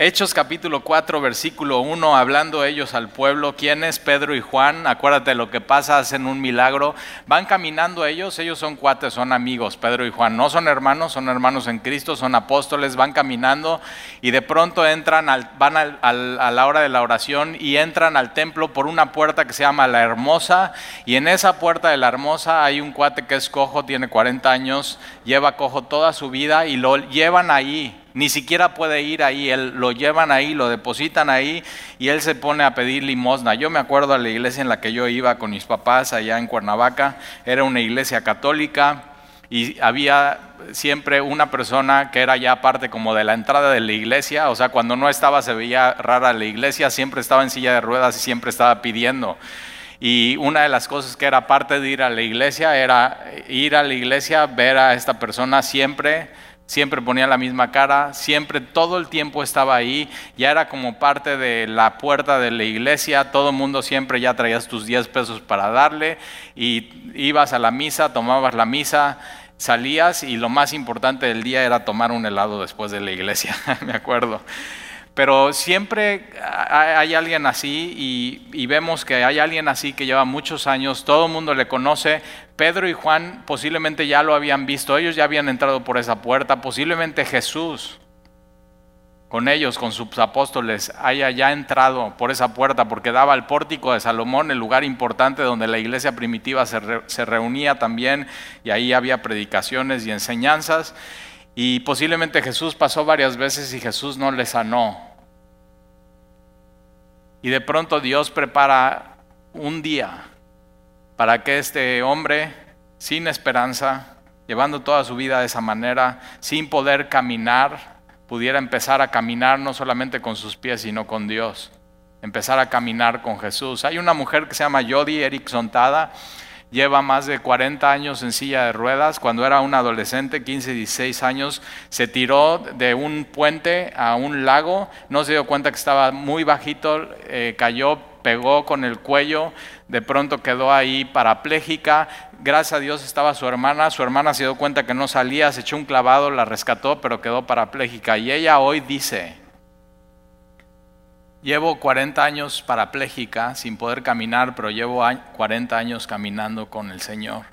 Hechos capítulo 4, versículo 1, hablando ellos al pueblo, ¿quién es Pedro y Juan? Acuérdate lo que pasa, hacen un milagro. Van caminando ellos, ellos son cuates, son amigos, Pedro y Juan. No son hermanos, son hermanos en Cristo, son apóstoles, van caminando y de pronto entran, al, van a la hora de la oración y entran al templo por una puerta que se llama La Hermosa. Y en esa puerta de La Hermosa hay un cuate que es cojo, tiene 40 años, lleva cojo toda su vida y lo llevan ahí ni siquiera puede ir ahí, él, lo llevan ahí, lo depositan ahí y él se pone a pedir limosna. Yo me acuerdo a la iglesia en la que yo iba con mis papás allá en Cuernavaca, era una iglesia católica y había siempre una persona que era ya parte como de la entrada de la iglesia, o sea, cuando no estaba se veía rara la iglesia, siempre estaba en silla de ruedas y siempre estaba pidiendo. Y una de las cosas que era parte de ir a la iglesia era ir a la iglesia, ver a esta persona siempre siempre ponía la misma cara, siempre, todo el tiempo estaba ahí, ya era como parte de la puerta de la iglesia, todo el mundo siempre ya traías tus 10 pesos para darle y ibas a la misa, tomabas la misa, salías y lo más importante del día era tomar un helado después de la iglesia, me acuerdo. Pero siempre hay alguien así y, vemos que hay alguien así que lleva muchos años, todo el mundo le conoce. Pedro y Juan posiblemente ya lo habían visto, ellos ya habían entrado por esa puerta, posiblemente Jesús con ellos, con sus apóstoles, haya ya entrado por esa puerta porque daba al pórtico de Salomón, el lugar importante donde la iglesia primitiva se, se reunía también y ahí había predicaciones y enseñanzas. Y posiblemente Jesús pasó varias veces y Jesús no le sanó. Y de pronto Dios prepara un día para que este hombre, sin esperanza, llevando toda su vida de esa manera, sin poder caminar, pudiera empezar a caminar no solamente con sus pies, sino con Dios. Empezar a caminar con Jesús. Hay una mujer que se llama Jody Erickson Tada lleva más de 40 años en silla de ruedas. Cuando era un adolescente, 15, 16 años, se tiró de un puente a un lago, no se dio cuenta que estaba muy bajito, eh, cayó, pegó con el cuello, de pronto quedó ahí parapléjica. Gracias a Dios estaba su hermana, su hermana se dio cuenta que no salía, se echó un clavado, la rescató, pero quedó parapléjica. Y ella hoy dice, Llevo 40 años parapléjica sin poder caminar, pero llevo 40 años caminando con el Señor.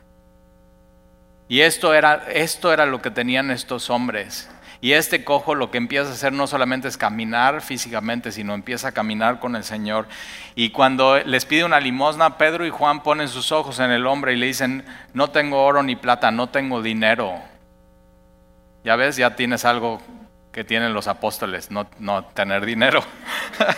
Y esto era, esto era lo que tenían estos hombres. Y este cojo lo que empieza a hacer no solamente es caminar físicamente, sino empieza a caminar con el Señor. Y cuando les pide una limosna, Pedro y Juan ponen sus ojos en el hombre y le dicen, no tengo oro ni plata, no tengo dinero. Ya ves, ya tienes algo que tienen los apóstoles, no, no tener dinero.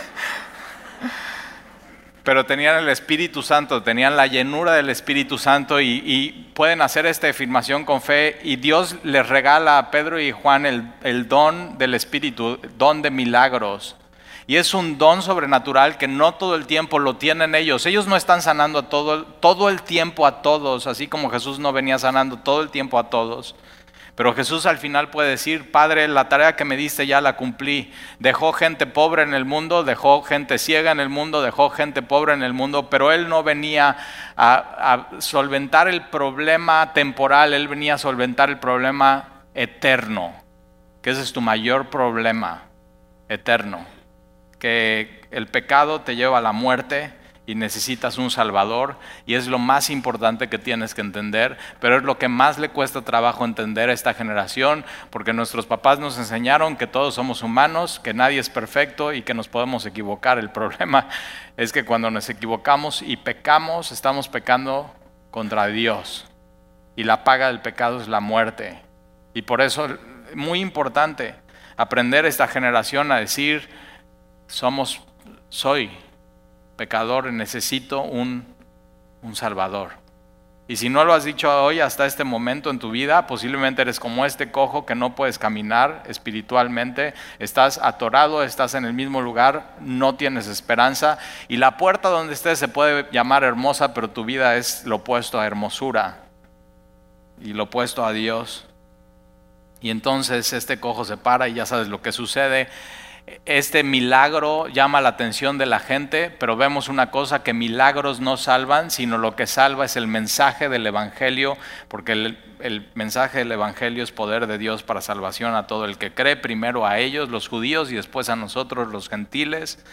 Pero tenían el Espíritu Santo, tenían la llenura del Espíritu Santo y, pueden hacer esta afirmación con fe y Dios les regala a Pedro y Juan el, el don del Espíritu, don de milagros. Y es un don sobrenatural que no todo el tiempo lo tienen ellos. Ellos no están sanando todo, todo el tiempo a todos, así como Jesús no venía sanando todo el tiempo a todos. Pero Jesús al final puede decir, Padre, la tarea que me diste ya la cumplí. Dejó gente pobre en el mundo, dejó gente ciega en el mundo, dejó gente pobre en el mundo, pero Él no venía a, solventar el problema temporal, Él venía a solventar el problema eterno, que ese es tu mayor problema eterno, que el pecado te lleva a la muerte y necesitas un Salvador y es lo más importante que tienes que entender, pero es lo que más le cuesta trabajo entender a esta generación, porque nuestros papás nos enseñaron que todos somos humanos, que nadie es perfecto y que nos podemos equivocar. El problema es que cuando nos equivocamos y pecamos, estamos pecando contra Dios y la paga del pecado es la muerte. Y por eso es muy importante aprender esta generación a decir, somos, soy pecador, necesito un, un Salvador. Y si no lo has dicho hoy hasta este momento en tu vida, posiblemente eres como este cojo que no puedes caminar espiritualmente, estás atorado, estás en el mismo lugar, no tienes esperanza y la puerta donde estés se puede llamar hermosa, pero tu vida es lo opuesto a hermosura y lo opuesto a Dios. Y entonces este cojo se para y ya sabes lo que sucede este milagro llama la atención de la gente, pero vemos una cosa, que milagros no salvan, sino lo que salva es el mensaje del Evangelio, porque el, el, mensaje del Evangelio es poder de Dios para salvación a todo el que cree, primero a ellos, los judíos, y después a nosotros, los gentiles.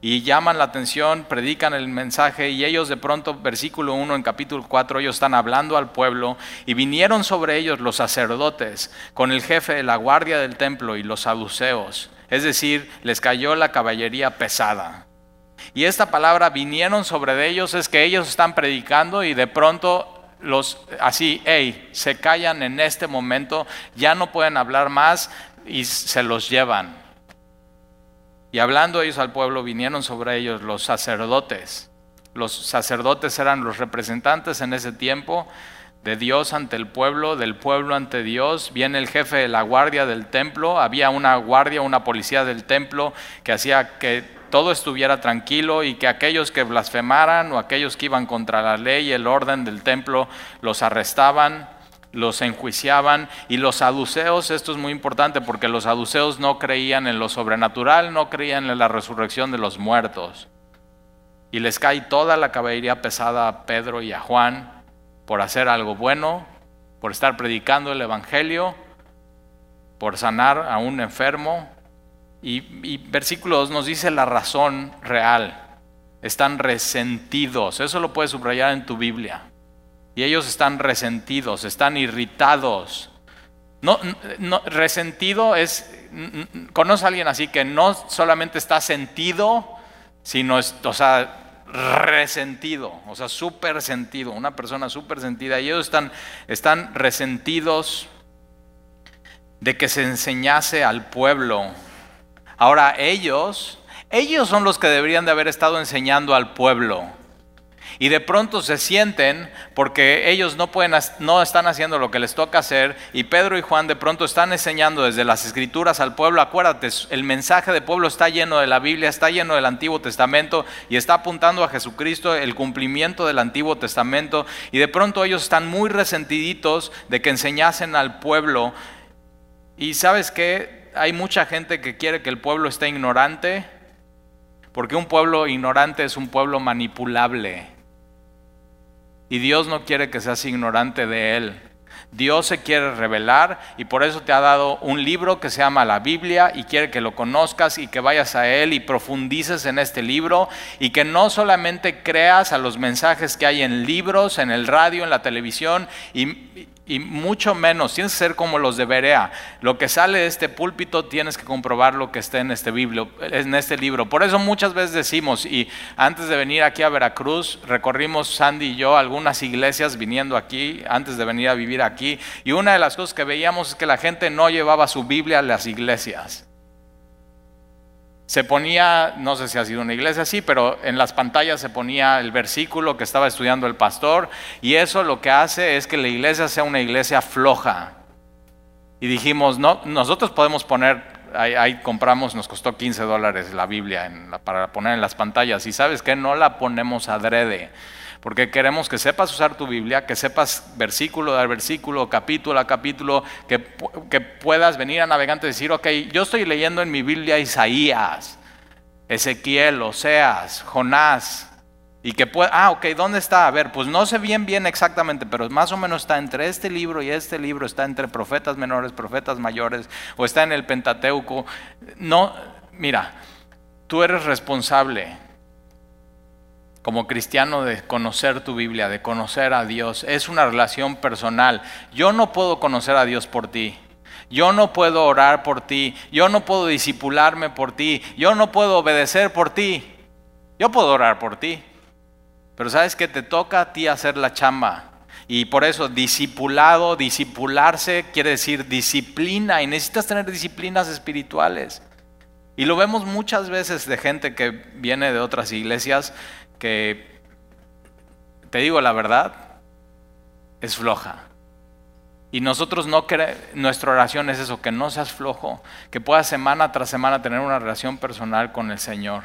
Y llaman la atención, predican el mensaje y ellos de pronto, versículo 1 en capítulo 4, ellos están hablando al pueblo y vinieron sobre ellos los sacerdotes con el jefe de la guardia del templo y los saduceos es decir, les cayó la caballería pesada. Y esta palabra vinieron sobre ellos es que ellos están predicando y de pronto los así, hey, se callan en este momento, ya no pueden hablar más y se los llevan. Y hablando ellos al pueblo, vinieron sobre ellos los sacerdotes. Los sacerdotes eran los representantes en ese tiempo de Dios ante el pueblo, del pueblo ante Dios. Viene el jefe de la guardia del templo, había una guardia, una policía del templo que hacía que todo estuviera tranquilo y que aquellos que blasfemaran o aquellos que iban contra la ley y el orden del templo los arrestaban, los enjuiciaban y los saduceos, esto es muy importante porque los saduceos no creían en lo sobrenatural, no creían en la resurrección de los muertos. Y les cae toda la caballería pesada a Pedro y a Juan por hacer algo bueno, por estar predicando el Evangelio, por sanar a un enfermo. Y, versículo 2 nos dice la razón real. Están resentidos. Eso lo puedes subrayar en tu Biblia. Y ellos están resentidos, están irritados. No, no, resentido es, conoce a alguien así que no solamente está sentido, sino, o sea, resentido, o sea, súper sentido, una persona súper sentida. Ellos están, están resentidos de que se enseñase al pueblo. Ahora ellos, ellos son los que deberían de haber estado enseñando al pueblo. Y de pronto se sienten porque ellos no, pueden, no están haciendo lo que les toca hacer y Pedro y Juan de pronto están enseñando desde las escrituras al pueblo. Acuérdate, el mensaje del pueblo está lleno de la Biblia, está lleno del Antiguo Testamento y está apuntando a Jesucristo, el cumplimiento del Antiguo Testamento. Y de pronto ellos están muy resentiditos de que enseñasen al pueblo. Y sabes que hay mucha gente que quiere que el pueblo esté ignorante, porque un pueblo ignorante es un pueblo manipulable. Y Dios no quiere que seas ignorante de Él. Dios se quiere revelar y por eso te ha dado un libro que se llama la Biblia y quiere que lo conozcas y que vayas a él y profundices en este libro y que no solamente creas a los mensajes que hay en libros, en el radio, en la televisión y, y mucho menos, tienes que ser como los de Berea. Lo que sale de este púlpito tienes que comprobar lo que está en este, biblio, en este libro. Por eso muchas veces decimos, y antes de venir aquí a Veracruz, recorrimos Sandy y yo algunas iglesias viniendo aquí, antes de venir a vivir aquí, y una de las cosas que veíamos es que la gente no llevaba su Biblia a las iglesias se ponía, no sé si ha sido una iglesia así, pero en las pantallas se ponía el versículo que estaba estudiando el pastor y eso lo que hace es que la iglesia sea una iglesia floja. Y dijimos, no, nosotros podemos poner, ahí, compramos, nos costó 15 dólares la Biblia para poner en las pantallas y sabes que no la ponemos adrede porque queremos que sepas usar tu Biblia, que sepas versículo a versículo, capítulo a capítulo, que, que puedas venir a navegante y decir, ok, yo estoy leyendo en mi Biblia Isaías, Ezequiel, Oseas, Jonás, y que pueda, ah, ok, ¿dónde está? A ver, pues no sé bien, bien exactamente, pero más o menos está entre este libro y este libro, está entre profetas menores, profetas mayores, o está en el Pentateuco. No, mira, tú eres responsable como cristiano de conocer tu Biblia, de conocer a Dios. Es una relación personal. Yo no puedo conocer a Dios por ti. Yo no puedo orar por ti. Yo no puedo disipularme por ti. Yo no puedo obedecer por ti. Yo puedo orar por ti. Pero sabes que te toca a ti hacer la chamba. Y por eso discipulado, disipularse quiere decir disciplina y necesitas tener disciplinas espirituales. Y lo vemos muchas veces de gente que viene de otras iglesias que, te digo la verdad, es floja. Y nosotros no queremos, nuestra oración es eso, que no seas flojo, que puedas semana tras semana tener una relación personal con el Señor.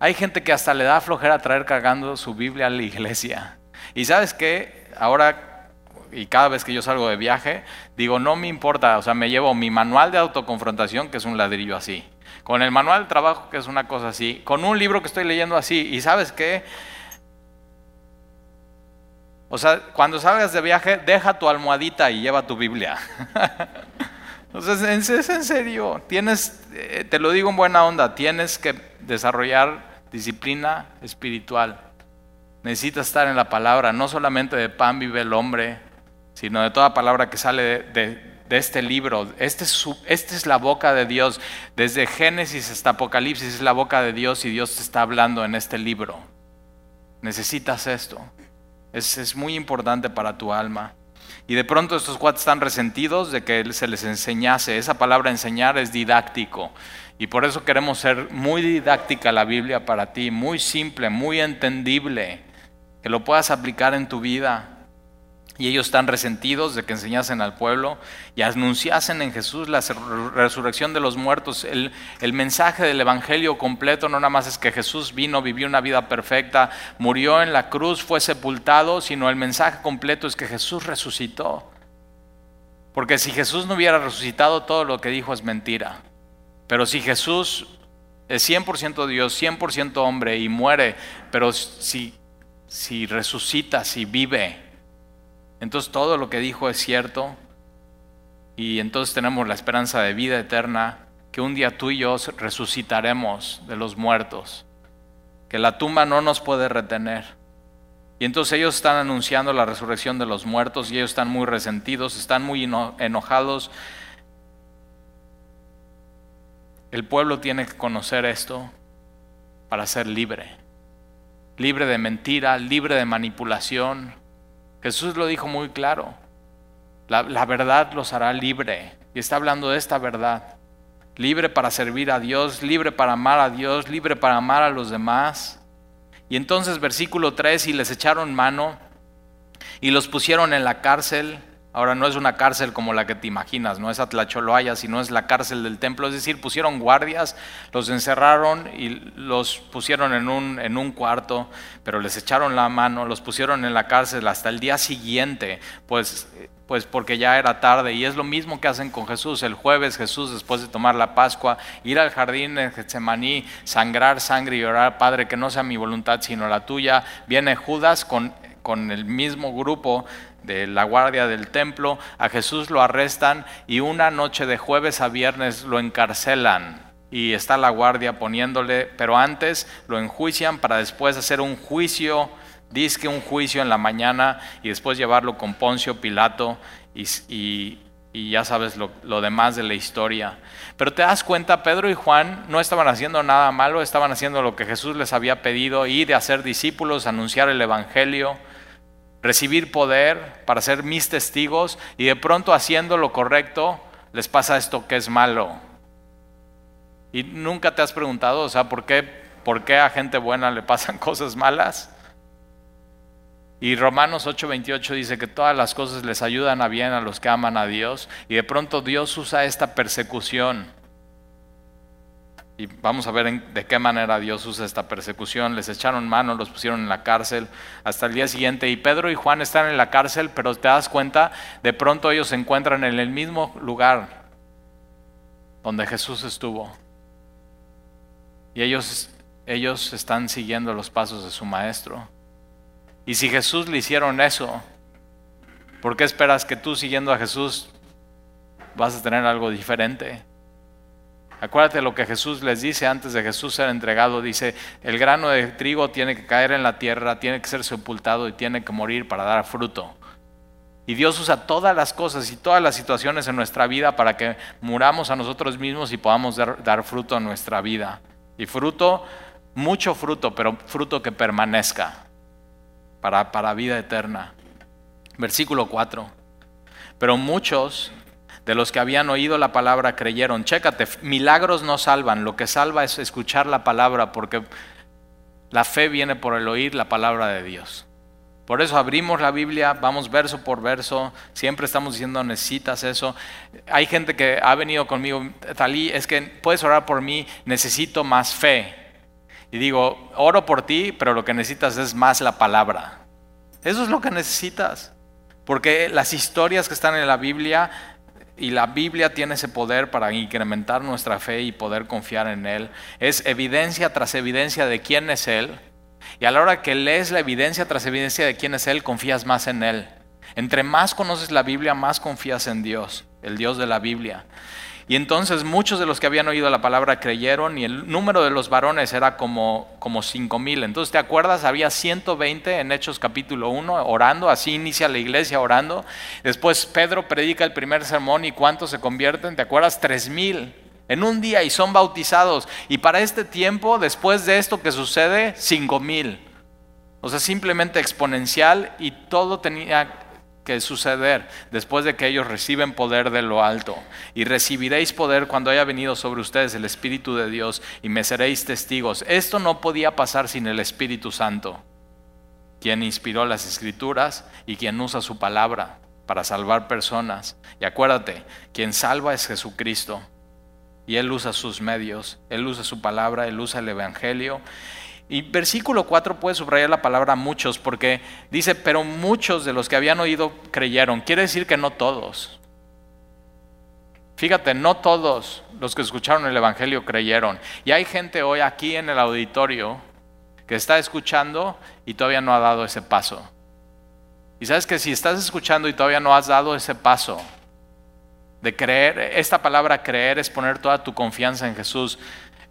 Hay gente que hasta le da flojera traer cargando su Biblia a la iglesia. Y sabes qué, ahora y cada vez que yo salgo de viaje, digo, no me importa, o sea, me llevo mi manual de autoconfrontación, que es un ladrillo así, con el manual de trabajo, que es una cosa así, con un libro que estoy leyendo así, y sabes qué, o sea, cuando salgas de viaje, deja tu almohadita y lleva tu Biblia. Entonces, es en serio, tienes, eh, te lo digo en buena onda, tienes que desarrollar disciplina espiritual. Necesitas estar en la palabra, no solamente de pan vive el hombre, sino de toda palabra que sale de, este libro. Este es esta es la boca de Dios. Desde Génesis hasta Apocalipsis es la boca de Dios y Dios te está hablando en este libro. Necesitas esto. Es, muy importante para tu alma. Y de pronto estos cuates están resentidos de que se les enseñase. Esa palabra enseñar es didáctico. Y por eso queremos ser muy didáctica la Biblia para ti, muy simple, muy entendible, que lo puedas aplicar en tu vida y ellos están resentidos de que enseñasen al pueblo y anunciasen en Jesús la resurrección de los muertos. El, mensaje del Evangelio completo no nada más es que Jesús vino, vivió una vida perfecta, murió en la cruz, fue sepultado, sino el mensaje completo es que Jesús resucitó. Porque si Jesús no hubiera resucitado, todo lo que dijo es mentira. Pero si Jesús es 100% Dios, 100% hombre y muere, pero si resucita, si vive, entonces todo lo que dijo es cierto y entonces tenemos la esperanza de vida eterna, que un día tú y yo resucitaremos de los muertos, que la tumba no nos puede retener. Y entonces ellos están anunciando la resurrección de los muertos y ellos están muy resentidos, están muy enojados. El pueblo tiene que conocer esto para ser libre, libre de mentira, libre de manipulación, Jesús lo dijo muy claro. La, verdad los hará libre. Y está hablando de esta verdad. Libre para servir a Dios, libre para amar a Dios, libre para amar a los demás. Y entonces versículo 3, y les echaron mano y los pusieron en la cárcel Ahora no es una cárcel como la que te imaginas, no es Atlacholoaya, sino es la cárcel del templo. Es decir, pusieron guardias, los encerraron y los pusieron en un, en un cuarto, pero les echaron la mano, los pusieron en la cárcel hasta el día siguiente, pues, pues porque ya era tarde. Y es lo mismo que hacen con Jesús. El jueves Jesús, después de tomar la Pascua, ir al jardín de Getsemaní, sangrar sangre y orar, Padre, que no sea mi voluntad sino la tuya. Viene Judas con, con el mismo grupo de la guardia del templo, a Jesús lo arrestan y una noche de jueves a viernes lo encarcelan y está la guardia poniéndole, pero antes lo enjuician para después hacer un juicio, que un juicio en la mañana y después llevarlo con Poncio Pilato y, ya sabes lo, lo, demás de la historia. Pero te das cuenta, Pedro y Juan no estaban haciendo nada malo, estaban haciendo lo que Jesús les había pedido, ir de hacer discípulos, anunciar el Evangelio recibir poder para ser mis testigos y de pronto haciendo lo correcto les pasa esto que es malo. Y nunca te has preguntado, o sea, ¿por qué, por qué a gente buena le pasan cosas malas? Y Romanos 8:28 dice que todas las cosas les ayudan a bien a los que aman a Dios y de pronto Dios usa esta persecución y vamos a ver de qué manera Dios usa esta persecución. Les echaron mano, los pusieron en la cárcel hasta el día siguiente. Y Pedro y Juan están en la cárcel, pero te das cuenta, de pronto ellos se encuentran en el mismo lugar donde Jesús estuvo. Y ellos, ellos están siguiendo los pasos de su maestro. Y si Jesús le hicieron eso, ¿por qué esperas que tú siguiendo a Jesús vas a tener algo diferente? Acuérdate lo que Jesús les dice antes de Jesús ser entregado. Dice, el grano de trigo tiene que caer en la tierra, tiene que ser sepultado y tiene que morir para dar fruto. Y Dios usa todas las cosas y todas las situaciones en nuestra vida para que muramos a nosotros mismos y podamos dar, fruto en nuestra vida. Y fruto, mucho fruto, pero fruto que permanezca para, para vida eterna. Versículo 4. Pero muchos de los que habían oído la palabra creyeron. Chécate, milagros no salvan, lo que salva es escuchar la palabra, porque la fe viene por el oír la palabra de Dios. Por eso abrimos la Biblia, vamos verso por verso, siempre estamos diciendo necesitas eso. Hay gente que ha venido conmigo, Talí, es que puedes orar por mí, necesito más fe. Y digo, oro por ti, pero lo que necesitas es más la palabra. Eso es lo que necesitas. Porque las historias que están en la Biblia y la Biblia tiene ese poder para incrementar nuestra fe y poder confiar en Él. Es evidencia tras evidencia de quién es Él. Y a la hora que lees la evidencia tras evidencia de quién es Él, confías más en Él. Entre más conoces la Biblia, más confías en Dios, el Dios de la Biblia. Y entonces muchos de los que habían oído la palabra creyeron y el número de los varones era como, como 5 mil. Entonces, ¿te acuerdas? Había 120 en Hechos capítulo 1 orando, así inicia la iglesia orando. Después Pedro predica el primer sermón y ¿cuántos se convierten? ¿Te acuerdas? 3 mil en un día y son bautizados. Y para este tiempo, después de esto que sucede, 5 mil. O sea, simplemente exponencial y todo tenía que suceder después de que ellos reciben poder de lo alto. Y recibiréis poder cuando haya venido sobre ustedes el Espíritu de Dios y me seréis testigos. Esto no podía pasar sin el Espíritu Santo, quien inspiró las escrituras y quien usa su palabra para salvar personas. Y acuérdate, quien salva es Jesucristo. Y Él usa sus medios, Él usa su palabra, Él usa el Evangelio. Y versículo 4 puede subrayar la palabra muchos porque dice, pero muchos de los que habían oído creyeron. Quiere decir que no todos. Fíjate, no todos los que escucharon el Evangelio creyeron. Y hay gente hoy aquí en el auditorio que está escuchando y todavía no ha dado ese paso. Y sabes que si estás escuchando y todavía no has dado ese paso de creer, esta palabra creer es poner toda tu confianza en Jesús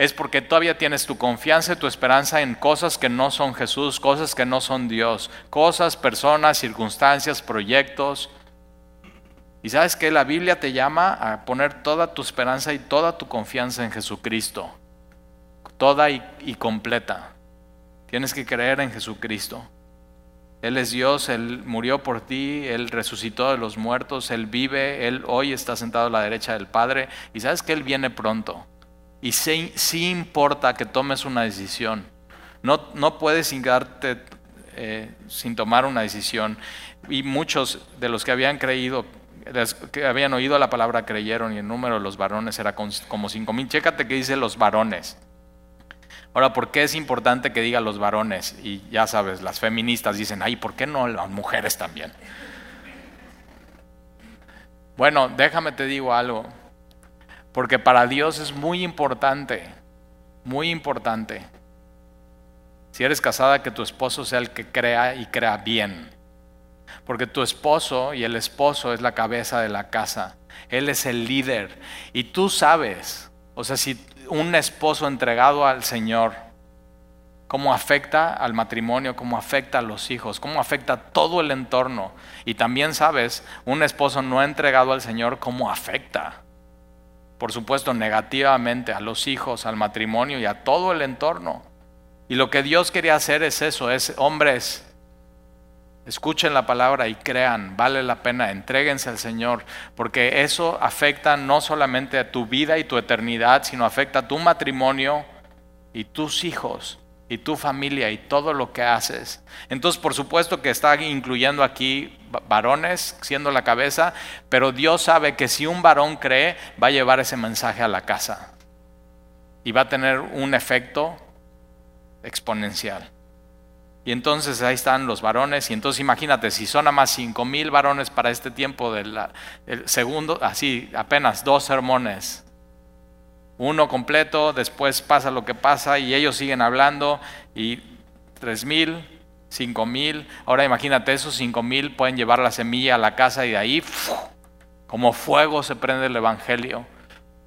es porque todavía tienes tu confianza y tu esperanza en cosas que no son Jesús, cosas que no son Dios, cosas, personas, circunstancias, proyectos. Y sabes que la Biblia te llama a poner toda tu esperanza y toda tu confianza en Jesucristo, toda y, y completa. Tienes que creer en Jesucristo. Él es Dios, Él murió por ti, Él resucitó de los muertos, Él vive, Él hoy está sentado a la derecha del Padre y sabes que Él viene pronto. Y sí, importa que tomes una decisión. No, no puedes sin, eh, sin tomar una decisión. Y muchos de los que habían creído, que habían oído la palabra creyeron y el número de los varones era como cinco mil. Chécate que dice los varones. Ahora, ¿por qué es importante que diga los varones? Y ya sabes, las feministas dicen, ay, ¿por qué no las mujeres también? Bueno, déjame te digo algo. Porque para Dios es muy importante, muy importante. Si eres casada, que tu esposo sea el que crea y crea bien. Porque tu esposo y el esposo es la cabeza de la casa. Él es el líder. Y tú sabes, o sea, si un esposo entregado al Señor, cómo afecta al matrimonio, cómo afecta a los hijos, cómo afecta todo el entorno. Y también sabes, un esposo no entregado al Señor, cómo afecta por supuesto, negativamente a los hijos, al matrimonio y a todo el entorno. Y lo que Dios quería hacer es eso, es hombres, escuchen la palabra y crean, vale la pena, entréguense al Señor, porque eso afecta no solamente a tu vida y tu eternidad, sino afecta a tu matrimonio y tus hijos y tu familia y todo lo que haces. Entonces, por supuesto que está incluyendo aquí varones siendo la cabeza, pero Dios sabe que si un varón cree, va a llevar ese mensaje a la casa y va a tener un efecto exponencial. Y entonces ahí están los varones, y entonces imagínate, si son a más cinco mil varones para este tiempo del segundo, así apenas dos sermones, uno completo, después pasa lo que pasa y ellos siguen hablando y tres mil, cinco mil, ahora imagínate esos cinco mil pueden llevar la semilla a la casa y de ahí como fuego se prende el Evangelio.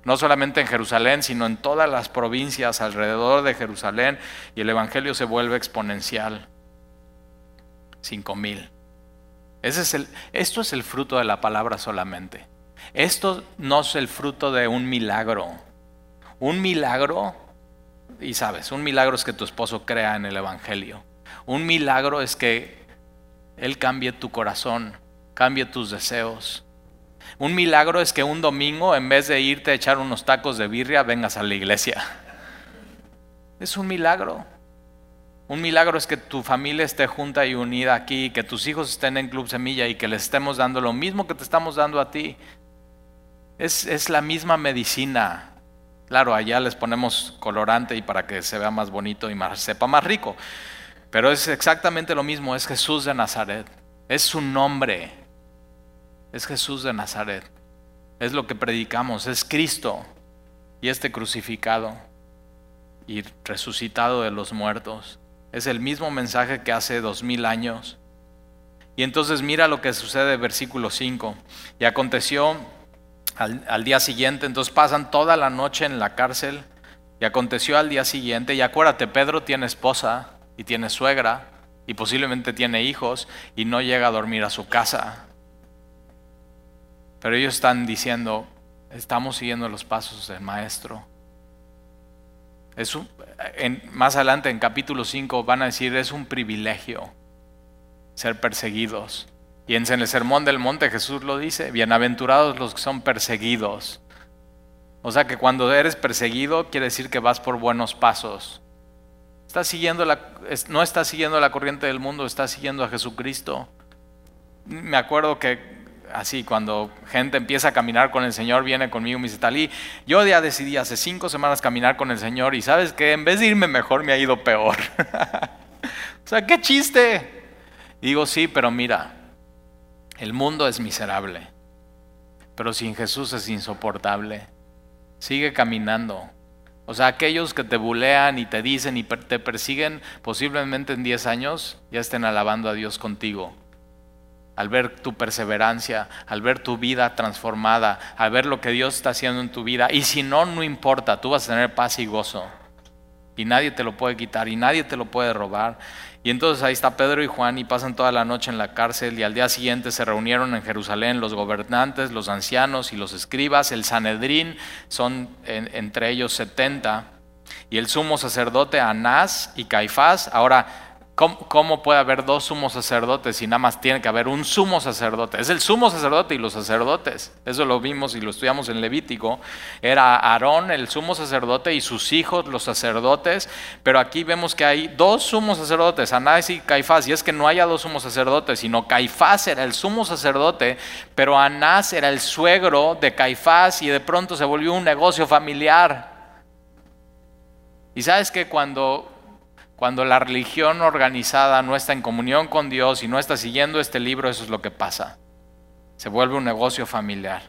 No solamente en Jerusalén, sino en todas las provincias alrededor de Jerusalén y el Evangelio se vuelve exponencial. Cinco mil. Ese es el, esto es el fruto de la palabra solamente. Esto no es el fruto de un milagro. Un milagro, y sabes, un milagro es que tu esposo crea en el Evangelio. Un milagro es que Él cambie tu corazón, cambie tus deseos. Un milagro es que un domingo, en vez de irte a echar unos tacos de birria, vengas a la iglesia. Es un milagro. Un milagro es que tu familia esté junta y unida aquí, que tus hijos estén en Club Semilla y que les estemos dando lo mismo que te estamos dando a ti. Es, es la misma medicina. Claro, allá les ponemos colorante y para que se vea más bonito y más, sepa más rico. Pero es exactamente lo mismo, es Jesús de Nazaret. Es su nombre. es Jesús de Nazaret. Es lo que predicamos, es Cristo y este crucificado y resucitado de los muertos. Es el mismo mensaje que hace dos mil años. Y entonces mira lo que sucede, versículo 5. Y aconteció al, al, día siguiente, entonces pasan toda la noche en la cárcel. Y aconteció al día siguiente, y acuérdate, Pedro tiene esposa y tiene suegra y posiblemente tiene hijos y no llega a dormir a su casa. Pero ellos están diciendo, estamos siguiendo los pasos del maestro. Es en, más adelante en capítulo 5 van a decir, es un privilegio ser perseguidos. Y en el Sermón del Monte Jesús lo dice, bienaventurados los que son perseguidos. O sea que cuando eres perseguido quiere decir que vas por buenos pasos. No estás siguiendo la corriente del mundo, estás siguiendo a Jesucristo. Me acuerdo que así, cuando gente empieza a caminar con el Señor, viene conmigo y me dice, Talí, yo ya decidí hace cinco semanas caminar con el Señor y sabes que en vez de irme mejor me ha ido peor. o sea, qué chiste. digo, sí, pero mira, el mundo es miserable, pero sin Jesús es insoportable. Sigue caminando. O sea, aquellos que te bulean y te dicen y te persiguen, posiblemente en 10 años ya estén alabando a Dios contigo al ver tu perseverancia, al ver tu vida transformada, al ver lo que Dios está haciendo en tu vida. Y si no, no importa, tú vas a tener paz y gozo. Y nadie te lo puede quitar y nadie te lo puede robar. Y entonces ahí está Pedro y Juan y pasan toda la noche en la cárcel y al día siguiente se reunieron en Jerusalén los gobernantes, los ancianos y los escribas, el Sanedrín, son entre ellos 70, y el sumo sacerdote Anás y Caifás. Ahora, ¿Cómo, puede haber dos sumos sacerdotes si nada más tiene que haber un sumo sacerdote? Es el sumo sacerdote y los sacerdotes. Eso lo vimos y lo estudiamos en Levítico. Era Aarón, el sumo sacerdote, y sus hijos, los sacerdotes. Pero aquí vemos que hay dos sumos sacerdotes, Anás y Caifás. Y es que no haya dos sumos sacerdotes, sino Caifás era el sumo sacerdote, pero Anás era el suegro de Caifás y de pronto se volvió un negocio familiar. Y sabes que cuando cuando la religión organizada no está en comunión con Dios y no está siguiendo este libro, eso es lo que pasa. Se vuelve un negocio familiar.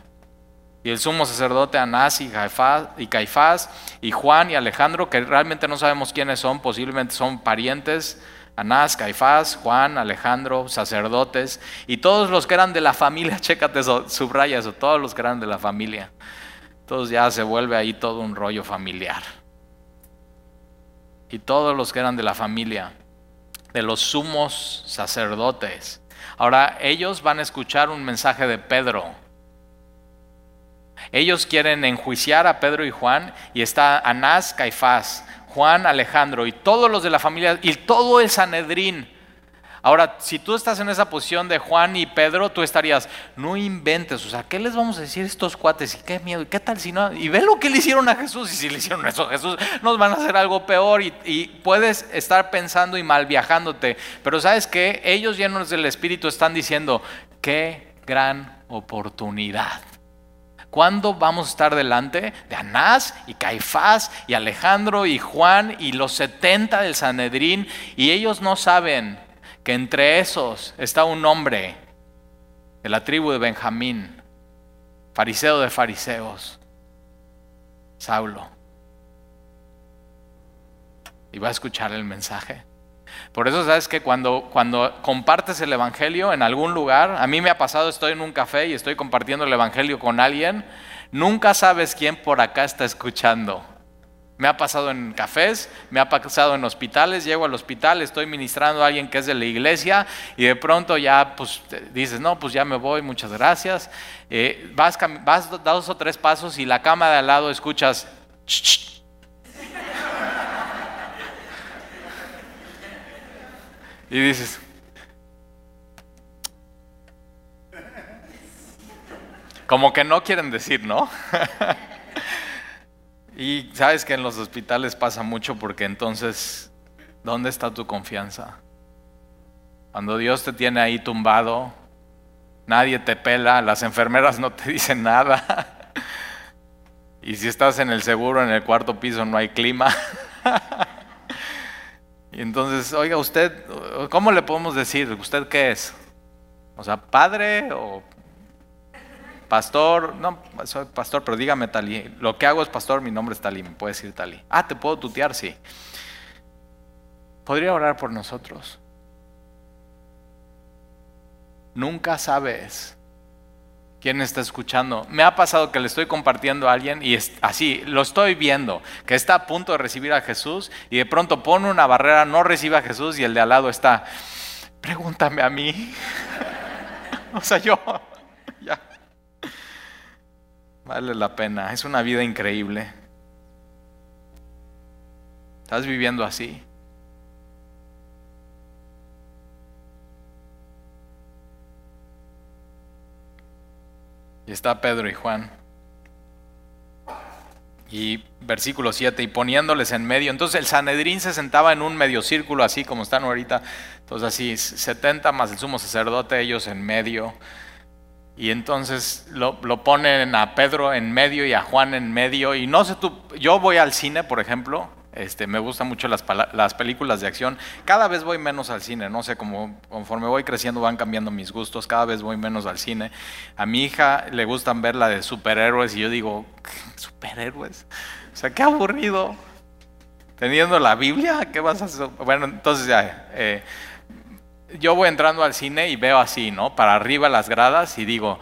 Y el sumo sacerdote Anás y Caifás, y Juan y Alejandro, que realmente no sabemos quiénes son, posiblemente son parientes, Anás, Caifás, Juan, Alejandro, sacerdotes, y todos los que eran de la familia, chécate eso, subraya eso, todos los que eran de la familia. Entonces ya se vuelve ahí todo un rollo familiar y todos los que eran de la familia, de los sumos sacerdotes. Ahora ellos van a escuchar un mensaje de Pedro. Ellos quieren enjuiciar a Pedro y Juan y está Anás, Caifás, Juan, Alejandro y todos los de la familia y todo el Sanedrín Ahora, si tú estás en esa posición de Juan y Pedro, tú estarías, no inventes, o sea, ¿qué les vamos a decir a estos cuates? Y qué miedo, y qué tal si no, y ve lo que le hicieron a Jesús, y si le hicieron eso a Jesús, nos van a hacer algo peor, y, y puedes estar pensando y mal viajándote, pero sabes que ellos llenos del Espíritu están diciendo, qué gran oportunidad. ¿Cuándo vamos a estar delante de Anás y Caifás y Alejandro y Juan y los 70 del Sanedrín? Y ellos no saben que entre esos está un hombre de la tribu de Benjamín, fariseo de fariseos, Saulo. Y va a escuchar el mensaje. Por eso sabes que cuando, cuando compartes el Evangelio en algún lugar, a mí me ha pasado, estoy en un café y estoy compartiendo el Evangelio con alguien, nunca sabes quién por acá está escuchando. Me ha pasado en cafés, me ha pasado en hospitales, llego al hospital, estoy ministrando a alguien que es de la iglesia y de pronto ya pues dices, no, pues ya me voy, muchas gracias. Eh, vas, vas dos o tres pasos y la cama de al lado escuchas... y dices... Como que no quieren decir, ¿no? Y sabes que en los hospitales pasa mucho porque entonces, ¿dónde está tu confianza? Cuando Dios te tiene ahí tumbado, nadie te pela, las enfermeras no te dicen nada. Y si estás en el seguro, en el cuarto piso no hay clima. Y entonces, oiga, usted, ¿cómo le podemos decir? ¿Usted qué es? O sea, padre o pastor, no, soy pastor, pero dígame Talí. Lo que hago es pastor, mi nombre es Talí, me puedes decir Talí. Ah, ¿te puedo tutear? Sí. ¿Podría orar por nosotros? Nunca sabes quién está escuchando. Me ha pasado que le estoy compartiendo a alguien y así, lo estoy viendo, que está a punto de recibir a Jesús y de pronto pone una barrera, no recibe a Jesús y el de al lado está, pregúntame a mí. o sea, yo. Vale la pena, es una vida increíble. ¿Estás viviendo así? Y está Pedro y Juan. Y versículo 7, y poniéndoles en medio. Entonces el Sanedrín se sentaba en un medio círculo, así como están ahorita. Entonces así, 70 más el sumo sacerdote, ellos en medio. Y entonces lo, lo, ponen a Pedro en medio y a Juan en medio. Y no sé tú, yo voy al cine, por ejemplo, este, me gustan mucho las, las, películas de acción. Cada vez voy menos al cine, no sé, como conforme voy creciendo van cambiando mis gustos, cada vez voy menos al cine. A mi hija le gustan ver la de superhéroes y yo digo, ¿superhéroes? O sea, qué aburrido. Teniendo la Biblia, ¿qué vas a hacer? Bueno, entonces ya, eh, yo voy entrando al cine y veo así, ¿no? Para arriba las gradas y digo,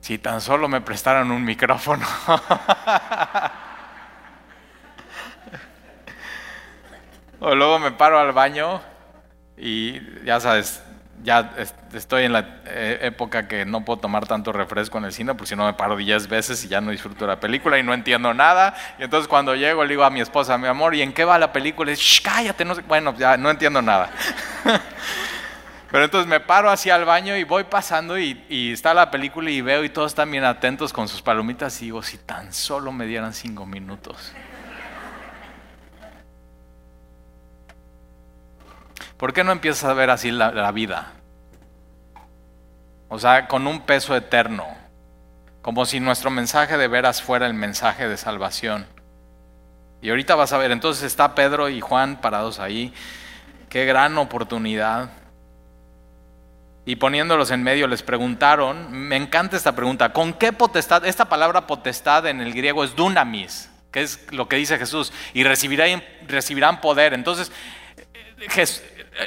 si tan solo me prestaran un micrófono. O luego me paro al baño y ya sabes, ya estoy en la eh, época que no puedo tomar tanto refresco en el cine, porque si no me paro 10 veces y ya no disfruto la película y no entiendo nada. Y entonces cuando llego le digo a mi esposa, mi amor, ¿y en qué va la película? Y dice, cállate, no sé. Bueno, ya no entiendo nada. Pero entonces me paro hacia el baño y voy pasando y, está la película y veo y todos están bien atentos con sus palomitas y digo, si tan solo me dieran cinco minutos. ¿Por qué no empiezas a ver así la, vida? O sea, con un peso eterno, como si nuestro mensaje de veras fuera el mensaje de salvación. Y ahorita vas a ver, entonces está Pedro y Juan parados ahí. Qué gran oportunidad. Y poniéndolos en medio les preguntaron, me encanta esta pregunta, ¿con qué potestad? Esta palabra potestad en el griego es dunamis, que es lo que dice Jesús, y recibirán, recibirán poder. Entonces,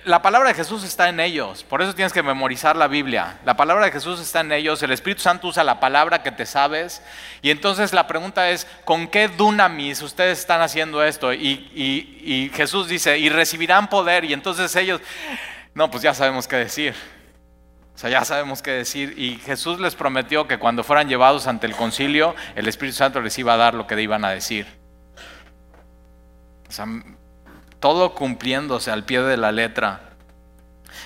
la palabra de Jesús está en ellos, por eso tienes que memorizar la Biblia. La palabra de Jesús está en ellos, el Espíritu Santo usa la palabra que te sabes. Y entonces la pregunta es, ¿con qué dunamis ustedes están haciendo esto? Y, Jesús dice, y recibirán poder. Y entonces ellos, no, pues ya sabemos qué decir. O sea, ya sabemos qué decir. Y Jesús les prometió que cuando fueran llevados ante el concilio, el Espíritu Santo les iba a dar lo que iban a decir. O sea, todo cumpliéndose al pie de la letra.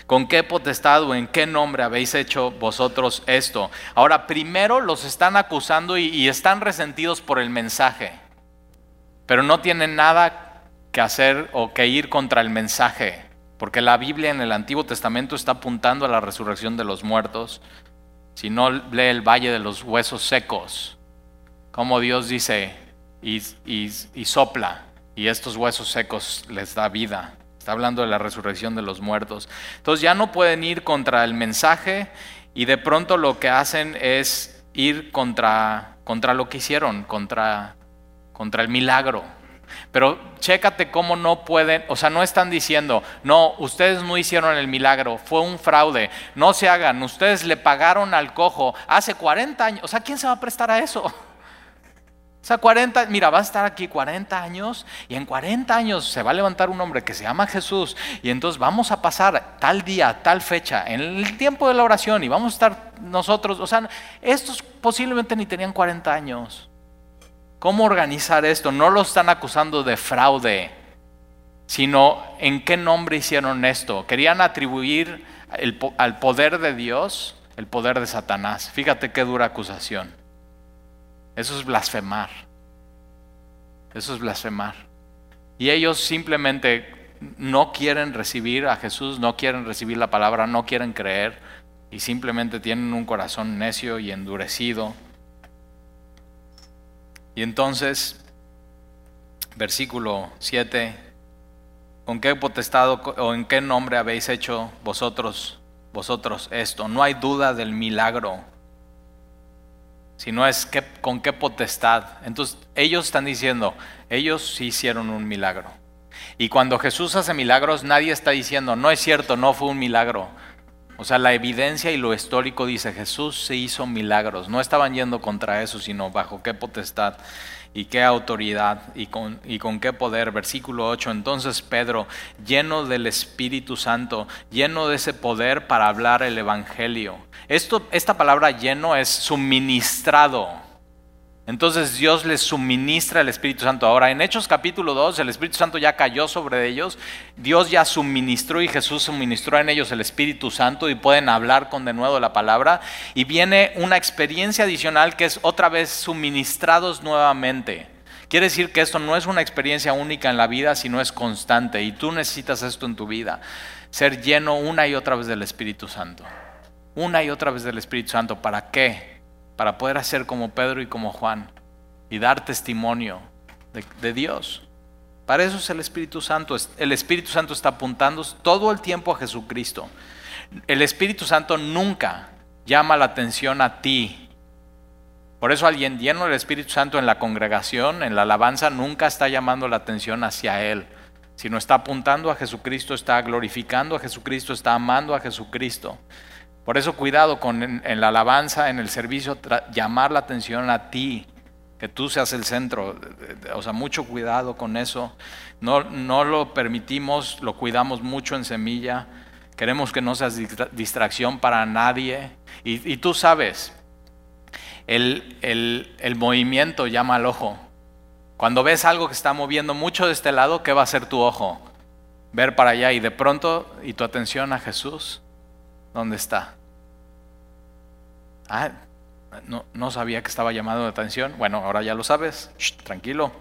¿Con qué potestad o en qué nombre habéis hecho vosotros esto? Ahora, primero los están acusando y, están resentidos por el mensaje, pero no tienen nada que hacer o que ir contra el mensaje, porque la Biblia en el Antiguo Testamento está apuntando a la resurrección de los muertos. Si no lee el valle de los huesos secos, como Dios dice y, y sopla y estos huesos secos les da vida. Está hablando de la resurrección de los muertos. Entonces ya no pueden ir contra el mensaje y de pronto lo que hacen es ir contra, contra lo que hicieron, contra, contra el milagro. Pero chécate cómo no pueden, o sea, no están diciendo, no, ustedes no hicieron el milagro, fue un fraude, no se hagan, ustedes le pagaron al cojo hace 40 años, o sea, ¿quién se va a prestar a eso? O sea, 40, mira, va a estar aquí 40 años y en 40 años se va a levantar un hombre que se llama Jesús y entonces vamos a pasar tal día, tal fecha, en el tiempo de la oración y vamos a estar nosotros, o sea, estos posiblemente ni tenían 40 años. ¿Cómo organizar esto? No lo están acusando de fraude, sino en qué nombre hicieron esto. Querían atribuir al poder de Dios el poder de Satanás. Fíjate qué dura acusación. Eso es blasfemar. Eso es blasfemar. Y ellos simplemente no quieren recibir a Jesús, no quieren recibir la palabra, no quieren creer y simplemente tienen un corazón necio y endurecido. Y entonces, versículo 7, ¿con qué potestad o en qué nombre habéis hecho vosotros, vosotros esto? No hay duda del milagro sino es que, con qué potestad. Entonces ellos están diciendo, ellos sí hicieron un milagro. Y cuando Jesús hace milagros, nadie está diciendo, no es cierto, no fue un milagro. O sea, la evidencia y lo histórico dice, Jesús se hizo milagros. No estaban yendo contra eso, sino bajo qué potestad y qué autoridad y con, y con qué poder. Versículo 8, entonces Pedro, lleno del Espíritu Santo, lleno de ese poder para hablar el Evangelio. Esto, esta palabra lleno es suministrado. Entonces Dios les suministra el Espíritu Santo. Ahora, en Hechos capítulo 2, el Espíritu Santo ya cayó sobre ellos. Dios ya suministró y Jesús suministró en ellos el Espíritu Santo y pueden hablar con de nuevo la palabra. Y viene una experiencia adicional que es otra vez suministrados nuevamente. Quiere decir que esto no es una experiencia única en la vida, sino es constante. Y tú necesitas esto en tu vida. Ser lleno una y otra vez del Espíritu Santo. Una y otra vez del Espíritu Santo. ¿Para qué? Para poder hacer como Pedro y como Juan y dar testimonio de, Dios. Para eso es el Espíritu Santo. El Espíritu Santo está apuntando todo el tiempo a Jesucristo. El Espíritu Santo nunca llama la atención a ti. Por eso alguien lleno del Espíritu Santo en la congregación, en la alabanza, nunca está llamando la atención hacia Él, sino está apuntando a Jesucristo, está glorificando a Jesucristo, está amando a Jesucristo. Por eso cuidado con en, la alabanza, en el servicio, llamar la atención a ti, que tú seas el centro. O sea, mucho cuidado con eso. No, no lo permitimos, lo cuidamos mucho en semilla. Queremos que no seas distracción para nadie. Y, tú sabes, el, el, movimiento llama al ojo. Cuando ves algo que está moviendo mucho de este lado, ¿qué va a hacer tu ojo? Ver para allá y de pronto, y tu atención a Jesús, ¿dónde está? Ah, no, sabía que estaba llamado de atención. Bueno, ahora ya lo sabes. tranquilo.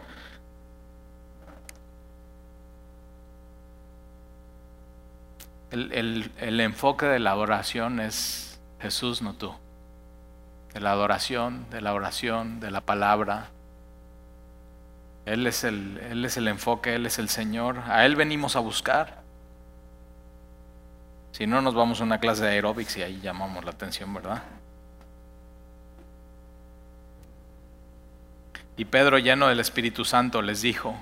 El, el, enfoque de la adoración es Jesús, no tú. De la adoración, de la oración, de la palabra. Él es el, él es el enfoque, Él es el Señor. A Él venimos a buscar. Si no, nos vamos a una clase de aeróbics y ahí llamamos la atención, ¿verdad? Y Pedro, lleno del Espíritu Santo, les dijo,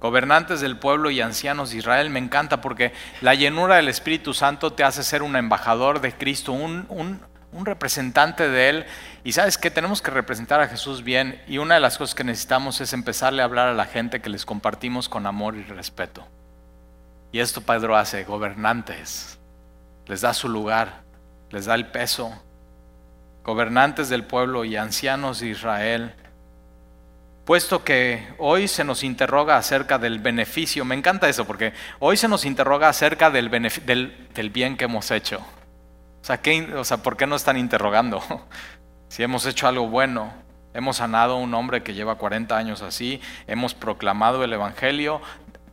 gobernantes del pueblo y ancianos de Israel, me encanta porque la llenura del Espíritu Santo te hace ser un embajador de Cristo, un, un representante de Él. Y sabes que tenemos que representar a Jesús bien y una de las cosas que necesitamos es empezarle a hablar a la gente que les compartimos con amor y respeto. Y esto Pedro hace, gobernantes, les da su lugar, les da el peso, gobernantes del pueblo y ancianos de Israel puesto que hoy se nos interroga acerca del beneficio, me encanta eso, porque hoy se nos interroga acerca del, bien que hemos hecho. O sea, ¿qué, o sea, ¿por qué no están interrogando? si hemos hecho algo bueno, hemos sanado a un hombre que lleva 40 años así, hemos proclamado el Evangelio,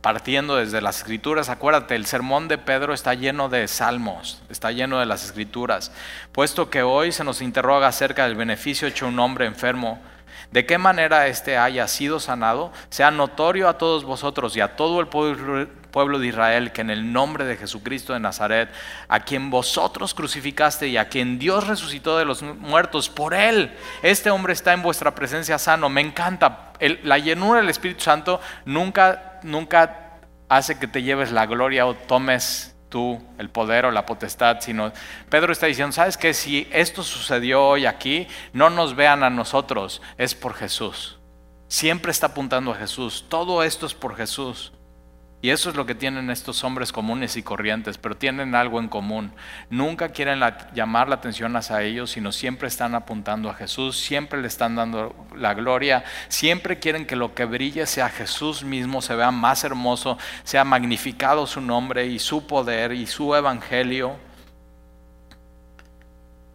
partiendo desde las escrituras. Acuérdate, el sermón de Pedro está lleno de salmos, está lleno de las escrituras. Puesto que hoy se nos interroga acerca del beneficio hecho a un hombre enfermo, de qué manera éste haya sido sanado, sea notorio a todos vosotros y a todo el pueblo de Israel que en el nombre de Jesucristo de Nazaret, a quien vosotros crucificaste y a quien Dios resucitó de los muertos, por él, este hombre está en vuestra presencia sano. Me encanta. la llenura del Espíritu Santo nunca, nunca hace que te lleves la gloria o tomes tú el poder o la potestad, sino Pedro está diciendo, ¿sabes qué? Si esto sucedió hoy aquí, no nos vean a nosotros, es por Jesús. Siempre está apuntando a Jesús. Todo esto es por Jesús. Y eso es lo que tienen estos hombres comunes y corrientes, pero tienen algo en común. Nunca quieren llamar la atención hacia ellos, sino siempre están apuntando a Jesús, siempre le están dando la gloria, siempre quieren que lo que brille sea Jesús mismo, se vea más hermoso, sea magnificado su nombre y su poder y su evangelio.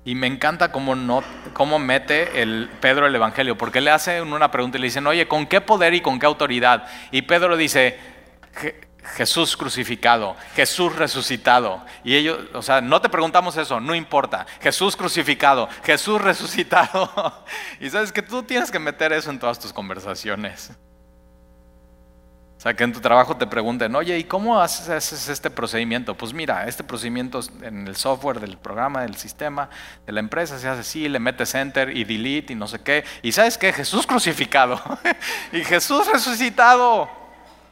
Y me encanta cómo, no, cómo mete el Pedro el evangelio, porque le hace una pregunta y le dicen, oye, ¿con qué poder y con qué autoridad? Y Pedro dice, Jesús crucificado, Jesús resucitado. Y ellos, o sea, no te preguntamos eso, no importa. Jesús crucificado, Jesús resucitado. y sabes que tú tienes que meter eso en todas tus conversaciones. O sea, que en tu trabajo te pregunten, oye, ¿y cómo haces este procedimiento? Pues mira, este procedimiento en el software del programa, del sistema, de la empresa, se hace así, le metes enter y delete y no sé qué. Y sabes qué, Jesús crucificado y Jesús resucitado.